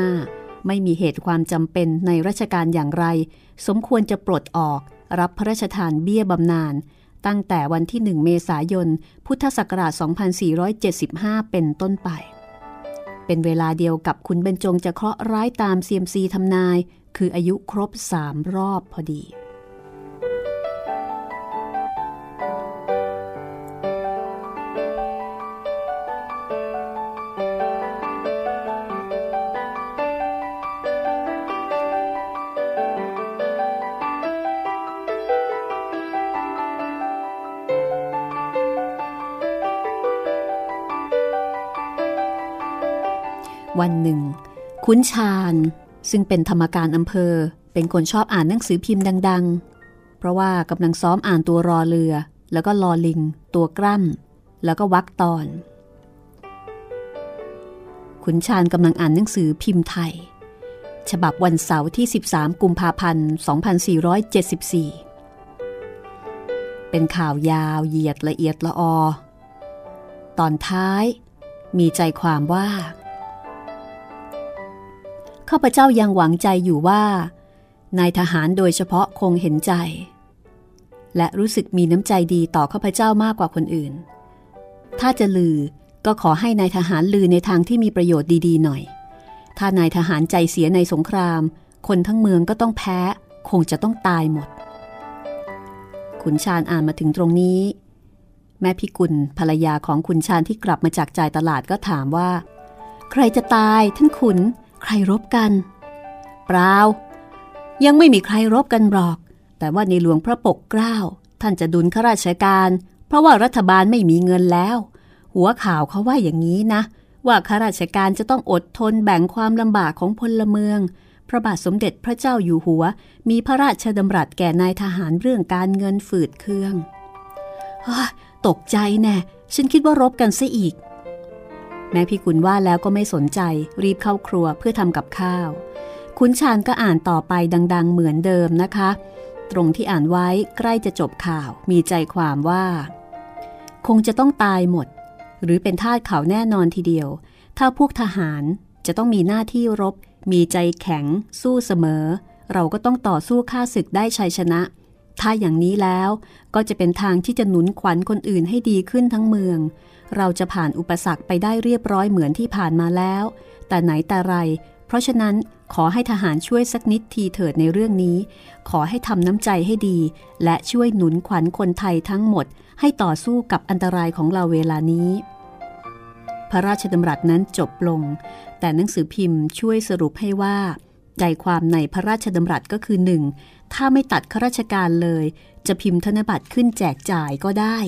2475 ไม่มีเหตุความจำเป็นในราชการอย่างไร สมควรจะปลดออก รับพระราชทานเบี้ยบำนาญตั้งแต่วันที่ 1 เมษายน พุทธศักราช 2475 เป็นต้นไป เป็นเวลาเดียวกับคุณเบญจงจะเคราะห์ร้ายตามเซียมซีทำนาย คืออายุครบสามรอบพอดี วันหนึ่ง คุ้นชาญ ซึ่งเป็นธรรมการอำเภอ เป็นคนชอบอ่านหนังสือพิมพ์ดัง ๆ เพราะว่ากำลังซ้อมอ่านตัวรอเรือ แล้วก็ลอลิง ตัวกล้ำแล้วก็วักตอน ขุนชาญกำลังอ่านหนังสือพิมพ์ไทย ฉบับวันเสาร์ที่ 13 กุมภาพันธ์ 2474 เป็นข่าวยาวเหยียดละเอียดละออตอนท้ายมีใจความว่า ข้าพเจ้ายังหวังใจอยู่ว่านายทหารโดยเฉพาะคงเห็นใจ และรู้สึกมีน้ำใจดีต่อข้าพเจ้ามากกว่าคนอื่น ถ้าจะลือก็ขอให้นายทหารลือในทางที่มีประโยชน์ดีๆหน่อย ถ้านายทหารใจเสียในสงคราม คนทั้งเมืองก็ต้องแพ้ คงจะต้องตายหมด ขุนชาญอ่านมาถึงตรงนี้ แม่พิกุลภรรยาของขุนชาญที่กลับมาจากจ่ายตลาดก็ถามว่า ใครจะตายท่านขุน ใครรบกัน เปล่า ยังไม่มีใครรบกันหรอก แต่ว่าในหลวงพระปกเกล้า ท่านจะดุลข้าราชการ เพราะว่ารัฐบาลไม่มีเงินแล้ว หัวข่าวเขาว่าอย่างนี้นะ ว่าข้าราชการจะต้องอดทนแบ่งความลำบากของพลเมือง พระบาทสมเด็จพระเจ้าอยู่หัว มีพระราชดำรัสแก่นายทหารเรื่องการเงินฝืดเครื่องตกใจแน่ ฉันคิดว่ารบกันซะอีก แม่พี่กุลว่าแล้วก็ไม่สนใจรีบเข้าครัวเพื่อทำกับข้าวคุณชานก็อ่านต่อไปดัง ๆ เหมือนเดิมนะคะ ตรงที่อ่านไว้ใกล้จะจบข่าวมีใจความว่า คงจะต้องตายหมด หรือเป็นทาสเขาแน่นอนทีเดียว ถ้าพวกทหารจะต้องมีหน้าที่รบ มีใจแข็ง สู้เสมอ เราก็ต้องต่อสู้ฆ่าศึกได้ชัยชนะ ถ้าอย่างนี้แล้วก็จะเป็นทางที่จะหนุนขวัญคนอื่นให้ดีขึ้นทั้งเมือง เราจะผ่านอุปสรรคไปได้เรียบร้อยเหมือนที่ผ่านมาแล้ว แต่ไหนแต่ไร เพราะฉะนั้นขอให้ทหารช่วยสักนิดทีเถิดในเรื่องนี้ ขอให้ทำน้ำใจให้ดี และช่วยหนุนขวัญคนไทยทั้งหมด ให้ต่อสู้กับอันตรายของเราเวลานี้ พระราชดำรัสนั้นจบลง แต่หนังสือพิมพ์ช่วยสรุปให้ว่า ใจความในพระราชดำรัสก็คือหนึ่ง ถ้าไม่ตัดข้าราชการเลย จะพิมพ์ธนบัตรขึ้นแจกจ่ายก็ได้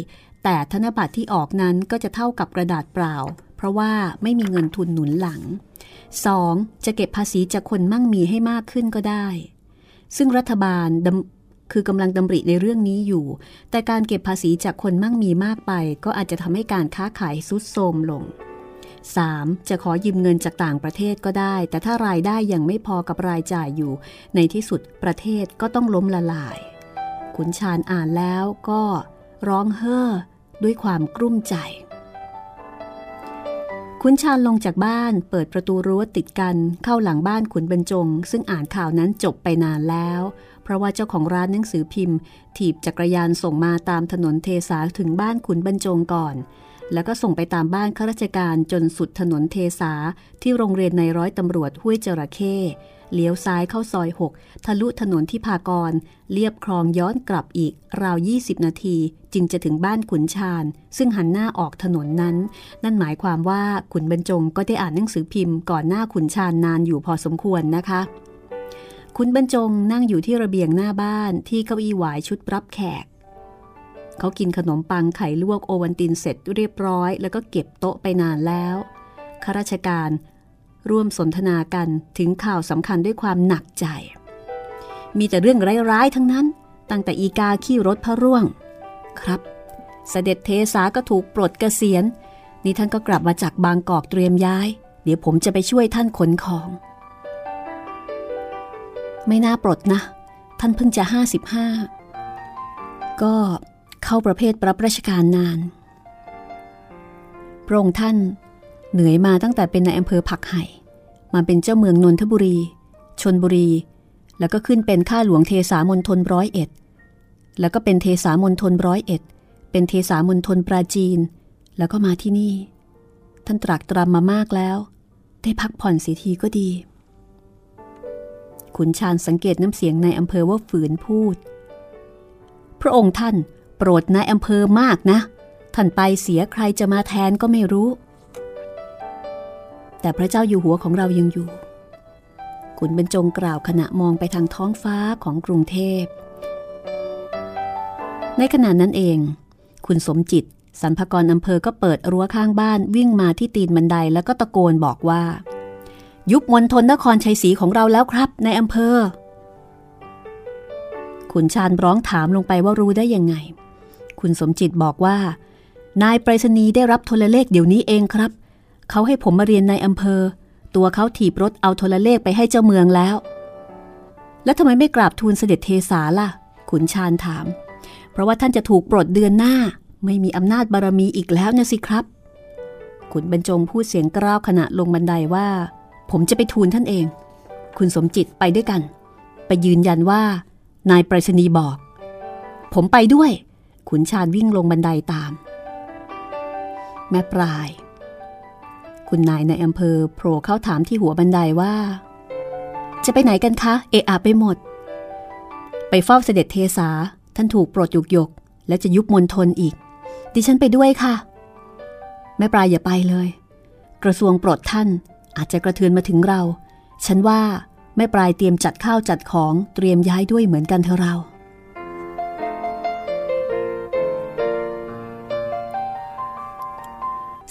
แต่ธนบัตรที่ออกนั้นก็จะเท่ากับกระดาษเปล่า เพราะว่าไม่มีเงินทุนหนุนหลัง 2. จะเก็บภาษีจากคนมั่งมีให้มากขึ้นก็ได้ ซึ่งรัฐบาลคือกำลังดำริในเรื่องนี้อยู่ แต่การเก็บภาษีจากคนมั่งมีมากไป ก็อาจจะทำให้การค้าขายซุดโทมลง 3. จะขอยืมเงินจากต่างประเทศก็ได้ แต่ถ้ารายได้ยังไม่พอกับรายจ่ายอยู่ ในที่สุดประเทศก็ต้องล้มละลาย ขุนชาญอ่านแล้วก็ร้องเฮ่อด้วยความกลุ้มใจ ขุนชาญลงจากบ้านเปิดประตูรั้วติดกันเข้าหลังบ้านขุนบรรจง ซึ่งอ่านข่าวนั้นจบไปนานแล้ว เพราะว่าเจ้าของร้านหนังสือพิมพ์ ถีบจักรยานส่งมาตามถนนเทสาถึงบ้านขุนบรรจงก่อน แล้วก็ส่งไปตามบ้านข้าราชการจนสุดถนนเทสาที่โรงเรียนในร้อยตำรวจห้วยจระเข้เลี้ยวซ้ายเข้าซอย 6 ทะลุถนนที่พากร เลียบคลองย้อนกลับอีก ราว 20 นาที จึงจะถึงบ้านขุนชาญ ซึ่งหันหน้าออกถนนนั้น นั่นหมายความว่าขุนบรรจงก็ได้อ่านหนังสือพิมพ์ก่อนหน้าขุนชาญนานอยู่พอสมควรนะคะขุนบรรจงนั่งอยู่ที่ระเบียงหน้าบ้านที่เก้าอี้หวายชุดรับแขก เขากินขนมปังไข่ลวกโอวันตินเสร็จเรียบร้อย แล้วก็เก็บโต๊ะไปนานแล้วข้าราชการ ร่วมสนทนากันถึงข่าวสำคัญด้วยความหนักใจ มีแต่เรื่องร้ายๆทั้งนั้น ตั้งแต่อีกาขี้รถพระร่วง ครับสเสด็จเทสาก็ถูกปลดเกษียณนี่ท่านก็กลับมาจากบางกอกเตรียมย้าย เดี๋ยวผมจะไปช่วยท่านขนของ ไม่น่าปลดนะ ท่านเพิ่งจะห้าสิบห้าก็ เข้าประเภทรับราชการนาน พระองค์ท่านเหนื่อยมาตั้งแต่เป็นในอำเภอผักไห่มาเป็นเจ้าเมืองนนทบุรี ชนบุรี แล้วก็ขึ้นเป็นข้าหลวงเทสามณฑลร้อยเอ็ด แล้วก็เป็นเทสามณฑลร้อยเอ็ด เป็นเทสามณฑลปราจีน แล้วก็มาที่นี่ ท่านตรักตรำมามากแล้ว ได้พักผ่อนสีทีก็ดี ขุนชาญสังเกตน้ำเสียงในอำเภอว่าฝืนพูด พระองค์ท่าน ปรดนายอำเภอมากนะ ท่านไปเสียใครจะมาแทนก็ไม่รู้ แต่พระเจ้าอยู่หัวของเรายังอยู่ขุนบรรจงกล่าวขณะมองไปทางท้องฟ้าของกรุงเทพ ในขณะนั้นเอง คุณสมจิตสรรพกรอำเภอก็เปิดรั้วข้างบ้านวิ่งมาที่ตีนบันไดแล้วก็ตะโกนบอกว่า ยุบมณฑลนครชัยศรีของเราแล้วครับในอำเภอขุนชาญร้องถามลงไปว่ารู้ได้ยังไง คุณสมจิตบอกว่า นายไปรษณีย์ได้รับโทรเลขเดี๋ยวนี้เองครับ เขาให้ผมมาเรียนในอำเภอ ตัวเขาถีบรถเอาโทรเลขไปให้เจ้าเมืองแล้ว แล้วทำไมไม่กราบทูลเสด็จเทสาล่ะ ขุนชาญถาม เพราะว่าท่านจะถูกปลดเดือนหน้า ไม่มีอำนาจบารมีอีกแล้วนะสิครับ ขุนบรรจงพูดเสียงกร้าวขณะลงบันไดว่า ผมจะไปทูลท่านเอง คุณสมจิตไปด้วยกัน ไปยืนยันว่านายไปรษณีย์บอก ผมไปด้วย ขุนชาญวิ่งลงบันไดตาม แม่ปลาย คุณนายในอำเภอโผล่เข้าถามที่หัวบันไดว่า จะไปไหนกันคะ เอะอะไปหมด ไปเฝ้าเสด็จเทสาท่านถูกปลดหยกหยก และจะยุบมนทนอีก ดิฉันไปด้วยค่ะ แม่ปลายอย่าไปเลย กระทรวงปลดท่านอาจจะกระเทือนมาถึงเรา ฉันว่าแม่ปลายเตรียมจัดข้าวจัดของเตรียมย้ายด้วยเหมือนกันเธอเรา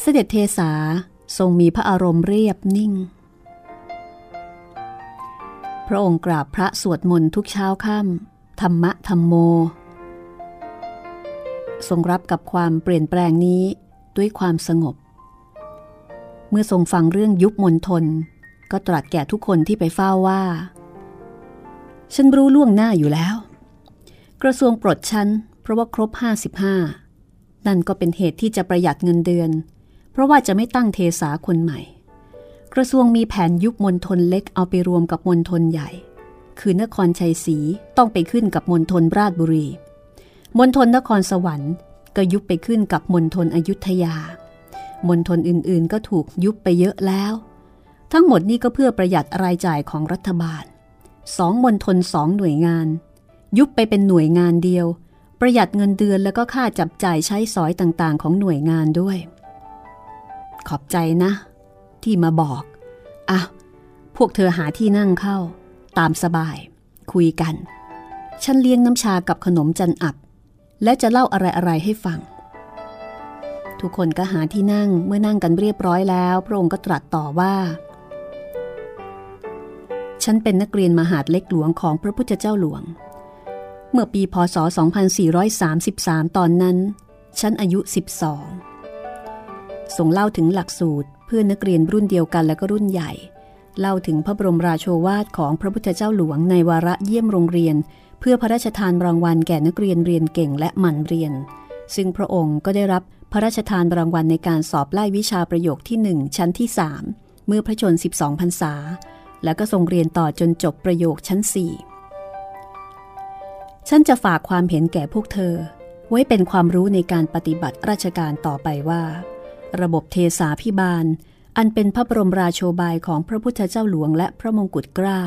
เสด็จเทสาทรงมีพระอารมณ์เรียบนิ่ง พระองค์กราบพระสวดมนต์ทุกเช้าค่ำธรรมะธรรมโม ทรงรับกับความเปลี่ยนแปลงนี้ด้วยความสงบ เมื่อทรงฟังเรื่องยุบมนทน ก็ตรัสแก่ทุกคนที่ไปเฝ้าว่า ฉันรู้ล่วงหน้าอยู่แล้ว กระทรวงปลดฉันเพราะว่าครบ 55 นั่นก็เป็นเหตุที่จะประหยัดเงินเดือน เพราะว่าจะไม่ตั้งเทสาคนใหม่ กระทรวงมีแผนยุบมณฑลเล็กเอาไปรวมกับมณฑลใหญ่ คือนครชัยศรีต้องไปขึ้นกับมณฑลราชบุรี มณฑลนครสวรรค์ก็ยุบไปขึ้นกับมณฑลอยุธยามณฑลอื่นๆ ก็ถูกยุบไปเยอะแล้ว ทั้งหมดนี้ก็เพื่อประหยัดรายจ่ายของรัฐบาลสองมณฑลสองหน่วยงาน ยุบไปเป็นหน่วยงานเดียว ประหยัดเงินเดือนแล้วก็ค่าจับจ่ายใช้สอยต่างๆ ของหน่วยงานด้วย ขอบใจนะ ที่มาบอกอะพวกเธอหาที่นั่งเข้า ตามสบาย คุยกัน ฉันเลี้ยงน้ำชากับขนมจันอับ และจะเล่าอะไรๆให้ฟัง ทุกคนก็หาที่นั่งเมื่อนั่งกันเรียบร้อยแล้ว พระองค์ก็ตรัสต่อว่า ฉันเป็นนักเรียนมหาดเล็กหลวงของพระพุทธเจ้าหลวง เมื่อปีพศ 2433 ตอนนั้น ฉันอายุ 12 ส่งเล่าถึงหลักสูตร เพื่อนนักเรียนรุ่นเดียวกันและก็รุ่นใหญ่ เล่าถึงพระบรมราโชวาทของพระพุทธเจ้าหลวงในวาระเยี่ยมโรงเรียน เพื่อพระราชทานรางวัลแก่นักเรียนเรียนเก่งและหมั่นเรียน ซึ่งพระองค์ก็ได้รับพระราชทานรางวัลในการสอบไล่วิชาประโยคที่ 1 ชั้นที่ 3 เมื่อพระชน 12พรรษา แล้วก็ทรงเรียนต่อจนจบประโยคชั้น 4 ฉันจะฝากความเห็นแก่พวกเธอ ไว้เป็นความรู้ในการปฏิบัติราชการต่อไปว่า ระบบเทสาพิบาล อันเป็นพระบรมราโชบายของพระพุทธเจ้าหลวงและพระมงกุฎเกล้า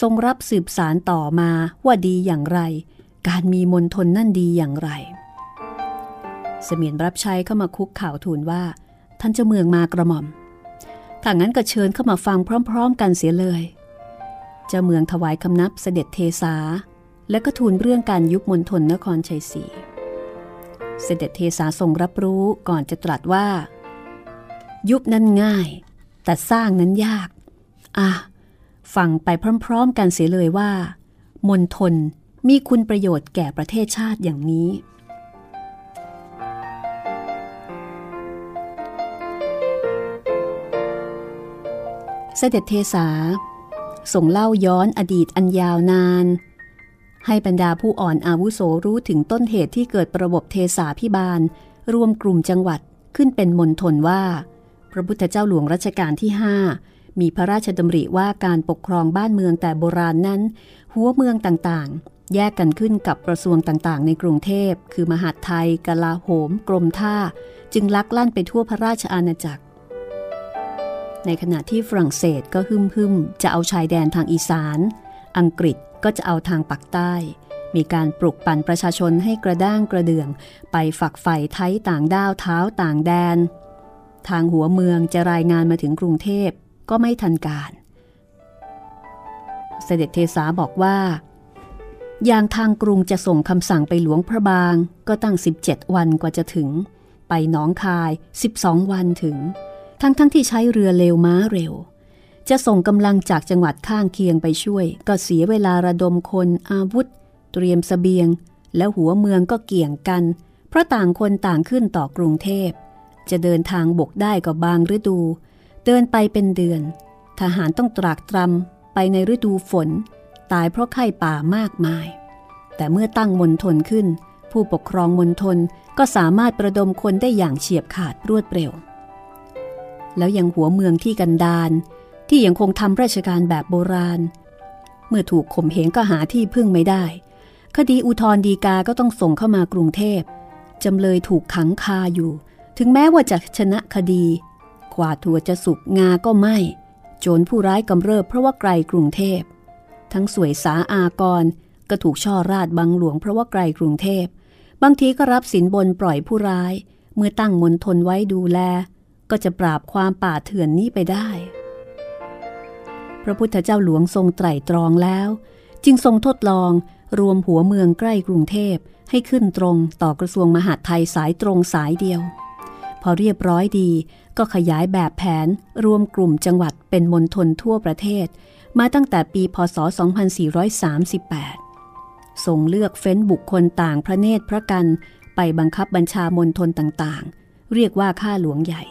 ทรงรับสืบสารต่อมาว่าดีอย่างไร การมีมนทนนั่นดีอย่างไร เสมียนรับใช้เข้ามาคุกข่าวทูลว่า ท่านเจ้าเมืองมากระหม่อมถ้างั้นก็เชิญเข้ามาฟังพร้อม ๆ กันเสียเลย เจ้าเมืองถวายคำนับเสด็จเทสาและก็ทูลเรื่องการยุบมณฑลนครชัยศรี เสด็จเทสาทรงรับรู้ก่อนจะตรัสว่า ยุบนั้นง่าย แต่สร้างนั้นยาก อะฟังไปพร้อม ๆ กันเสียเลยว่ามณฑลมีคุณประโยชน์แก่ประเทศชาติอย่างนี้ เสด็จเทสาส่งเล่าย้อนอดีตอันยาวนาน ให้บรรดาผู้อ่อนอาวุโสรู้ถึงต้นเหตุที่เกิดระบบเทสาพิบาล รวมกลุ่มจังหวัดขึ้นเป็นมณฑลว่า พระพุทธเจ้าหลวงรัชกาลที่ห้ามีพระราชดำริว่าการปกครองบ้านเมืองแต่โบราณนั้น หัวเมืองต่างๆ แยกกันขึ้นกับกระทรวงต่างๆ ในกรุงเทพ คือมหาดไทยกลาโหม กรมท่า จึงลักลั่นไปทั่วพระราชอาณาจักร ในขณะที่ฝรั่งเศสก็หึ่มหึมจะเอาชายแดนทางอีสาน อังกฤษ ก็จะเอาทางปักใต้ มีการปลุกปั่นประชาชนให้กระด้างกระเดื่องไปฝักใฝ่ไทยต่างด้าวเท้าต่างแดน ทางหัวเมืองจะรายงานมาถึงกรุงเทพก็ไม่ทันการ เสด็จเทสาบอกว่า อย่างทางกรุงจะส่งคำสั่งไปหลวงพระบางก็ตั้ง 17 วันกว่าจะถึง ไปหนองคาย 12 วันถึง ทั้งทั้งที่ใช้เรือเร็วม้าเร็ว จะส่งกำลังจากจังหวัดข้างเคียงไปช่วย ก็เสียเวลาระดมคนอาวุธ เตรียมสเสบียง แล้วหัวเมืองก็เกี่ยงกัน เพราะต่างคนต่างขึ้นต่อกรุงเทพ จะเดินทางบกได้ก็บางฤดู เดินไปเป็นเดือน ทหารต้องตรากตรำไปในฤดูฝน ตายเพราะไข้ป่ามากมาย แต่เมื่อตั้งมณฑลขึ้น ผู้ปกครองมณฑลก็สามารถประดมคนได้อย่างเฉียบขาดรวดเร็ว แล้วยังหัวเมืองที่กันดาน ที่ยังคงทำราชการแบบโบราณ เมื่อถูกข่มเหงก็หาที่พึ่งไม่ได้ คดีอุทธรดีกาก็ต้องส่งเข้ามากรุงเทพจำเลยถูกขังคาอยู่ ถึงแม้ว่าจะชนะคดี กว่าถั่วจะสุกงาก็ไม่ โจรผู้ร้ายกำเริบเพราะว่าไกลกรุงเทพ ทั้งสวยสาอากร ก็ถูกช่อราดบังหลวงเพราะว่าไกลกรุงเทพ บางทีก็รับสินบนปล่อยผู้ร้าย เมื่อตั้งมนทนไว้ดูแล ก็จะปราบความป่าเถื่อนนี้ไปได้ ระพุทธเจ้าหลวงทรงไตร่ตรองแล้ว จึงทรงทดลองรวมหัวเมืองใกล้กรุงเทพให้ขึ้นตรงต่อกระทรวงมหาดไทยสายตรงสายเดียว พอเรียบร้อยดีก็ขยายแบบแผนรวมกลุ่มจังหวัดเป็นมณฑลทั่วประเทศ มาตั้งแต่ปีพศ 2438ส่งเลือกเฟ้นบุคคลต่างพระเนตรพระกันไปบังคับบัญชามณฑลต่างๆ เรียกว่าข้าหลวงใหญ่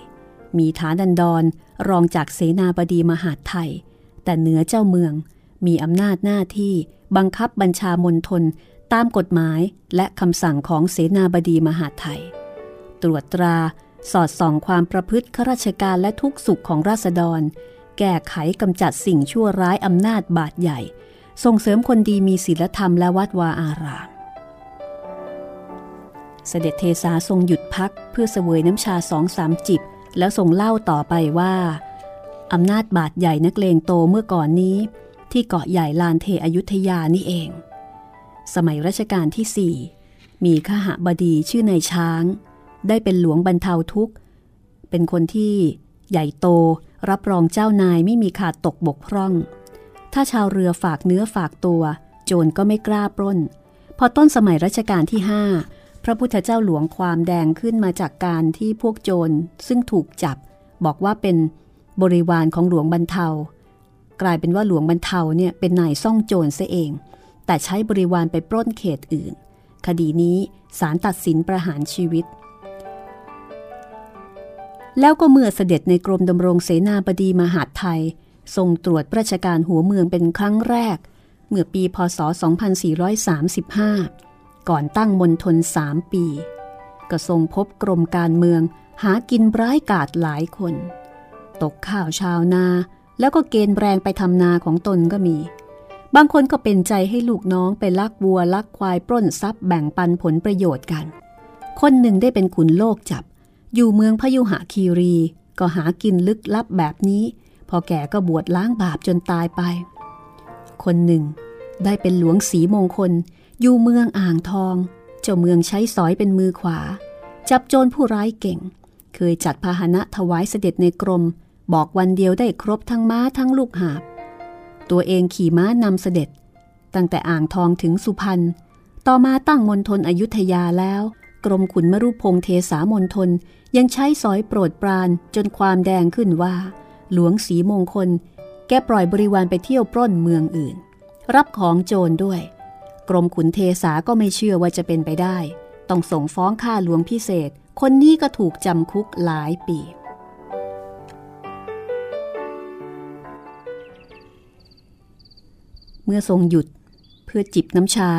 มีฐานันดรรองจากเสนาบดีมหาดไทย แต่เหนือเจ้าเมือง มีอำนาจหน้าที่บังคับบัญชามณฑลตามกฎหมายและคำสั่งของเสนาบดีมหาไทย ตรวจตราสอดส่องความประพฤติข้าราชการและทุกสุขของราษฎร แก้ไขกำจัดสิ่งชั่วร้ายอำนาจบาดใหญ่ ส่งเสริมคนดีมีศีลธรรมและวัดวาอาราม เสด็จเทสาทรงหยุดพักเพื่อเสวยน้ำชาสองสามจิบ แล้วทรงเล่าต่อไปว่า อำนาจบาดใหญ่นักเลงโตเมื่อก่อนนี้ ที่เกาะใหญ่ลานเทอยุธยานี่เอง สมัยรัชกาลที่สี่มีขหบดีชื่อนายช้าง ได้เป็นหลวงบรรเทาทุกข์ เป็นคนที่ใหญ่โตรับรองเจ้านายไม่มีขาดตกบกพร่อง ถ้าชาวเรือฝากเนื้อฝากตัว โจรก็ไม่กล้าปล้น พอต้นสมัยรัชกาลที่ห้าพระพุทธเจ้าหลวงความแดงขึ้นมาจากการที่พวกโจรซึ่งถูกจับบอกว่าเป็น บริวารของหลวงบรรเทากลายเป็นว่าหลวงบรรเทาเนี่ยเป็นนายซ่องโจรซะเอง แต่ใช้บริวารไปปล้นเขตอื่น คดีนี้ศาลตัดสินประหารชีวิต แล้วก็เมื่อเสด็จในกรมดำรงเสนาบดีมหาดไทยทรงตรวจราชการหัวเมืองเป็นครั้งแรก เมื่อปีพศ 2435 ก่อนตั้งมณฑลสามปี ก็ทรงพบกรมการเมืองหากินร้ายกาจหลายคน ตกข้าวชาวนา แล้วก็เกณฑ์แรงไปทำนาของตนก็มี บางคนก็เป็นใจให้ลูกน้องไปลักวัวลักควายปล้นทรัพย์แบ่งปันผลประโยชน์กัน คนหนึ่งได้เป็นขุนโลกจับ อยู่เมืองพยุหะคีรี ก็หากินลึกลับแบบนี้ พอแก่ก็บวชล้างบาปจนตายไป คนหนึ่ง ได้เป็นหลวงสีมงคล อยู่เมืองอ่างทอง เจ้าเมืองใช้สอยเป็นมือขวา จับโจรผู้ร้ายเก่ง เคยจัดพาหนะถวายเสด็จในกรม บอกวันเดียวได้ครบทั้งม้าทั้งลูกหาบ ตัวเองขี่ม้านำเสด็จ ตั้งแต่อ่างทองถึงสุพรรณ ต่อมาตั้งมณฑลอยุธยาแล้ว กรมขุนมรุพงเทสามนทนยังใช้สอยโปรดปรานจนความแดงขึ้นว่า หลวงสีมงคล แกปล่อยบริวารไปเที่ยวปล้นเมืองอื่น รับของโจรด้วย กรมขุนเทสาก็ไม่เชื่อว่าจะเป็นไปได้ ต้องส่งฟ้องข้าหลวงพิเศษ คนนี้ก็ถูกจำคุกหลายปี เมื่อทรงหยุดเพื่อจิบน้ำชา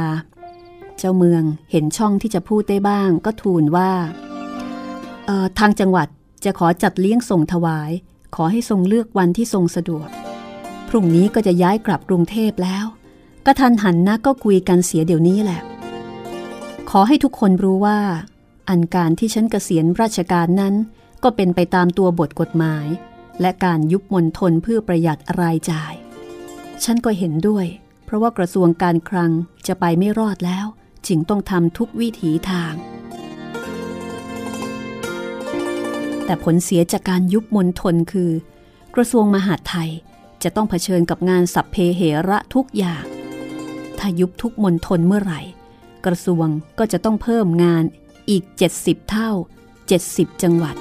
เจ้าเมืองเห็นช่องที่จะพูดได้บ้าง ก็ทูลว่าทางจังหวัดจะขอจัดเลี้ยงส่งถวาย ขอให้ทรงเลือกวันที่ทรงสะดวก พรุ่งนี้ก็จะย้ายกลับกรุงเทพแล้วกระทันหันนะก็คุยกันเสียเดี๋ยวนี้แหละ ขอให้ทุกคนรู้ว่า อันการที่ฉันเกษียณราชการนั้น ก็เป็นไปตามตัวบทกฎหมาย และการยุบมนทนเพื่อประหยัดรายจ่าย ฉันก็เห็นด้วย เพราะว่ากระทรวงการคลังจะไปไม่รอดแล้ว จึงต้องทำทุกวิถีทาง แต่ผลเสียจากการยุบมนทนคือ กระทรวงมหาดไทยจะต้องเผชิญกับงานสัพเพเหระทุกอย่าง ถ้ายุบทุกมนทนเมื่อไหร่ กระทรวงก็จะต้องเพิ่มงานอีก 70 เท่า 70 จังหวัด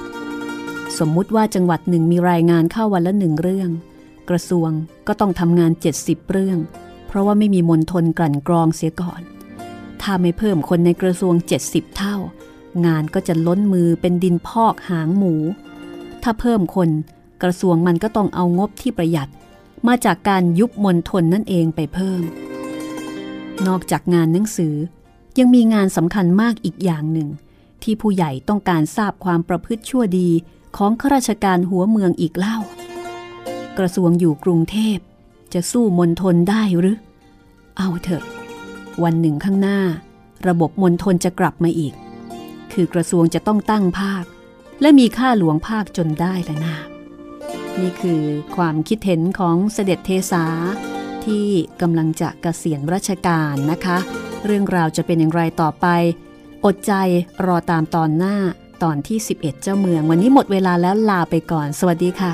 สมมุติว่าจังหวัดหนึ่งมีรายงานเข้าวันละหนึ่งเรื่อง กระทรวงก็ต้องทำงาน 70 เรื่อง เพราะว่าไม่มีมนทนกลั่นกรองเสียก่อน ถ้าไม่เพิ่มคนในกระทรวง 70 เท่า งานก็จะล้นมือเป็นดินพอกหางหมู ถ้าเพิ่มคนกระทรวงมันก็ต้องเอางบที่ประหยัด มาจากการยุบมนทนนั่นเองไปเพิ่ม นอกจากงานหนังสือยังมีงานสำคัญมากอีกอย่างหนึ่ง ที่ผู้ใหญ่ต้องการทราบความประพฤติชั่วดีของข้าราชการหัวเมืองอีกเล่า กระทรวงอยู่กรุงเทพ จะสู้มนทนได้หรือ เอาเถอะ วันหนึ่งข้างหน้า ระบบมนทนจะกลับมาอีก คือกระทรวงจะต้องตั้งภาค และมีค่าหลวงภาคจนได้แล้วนะนี่คือความคิดเห็นของเสด็จเทสาที่กำลังจะกะเกษียณราชการนะคะ เรื่องราวจะเป็นอย่างไรต่อไป อดใจรอตามตอนหน้าตอนที่ 11 เจ้าเมือง วันนี้หมดเวลาแล้วลาไปก่อน สวัสดีค่ะ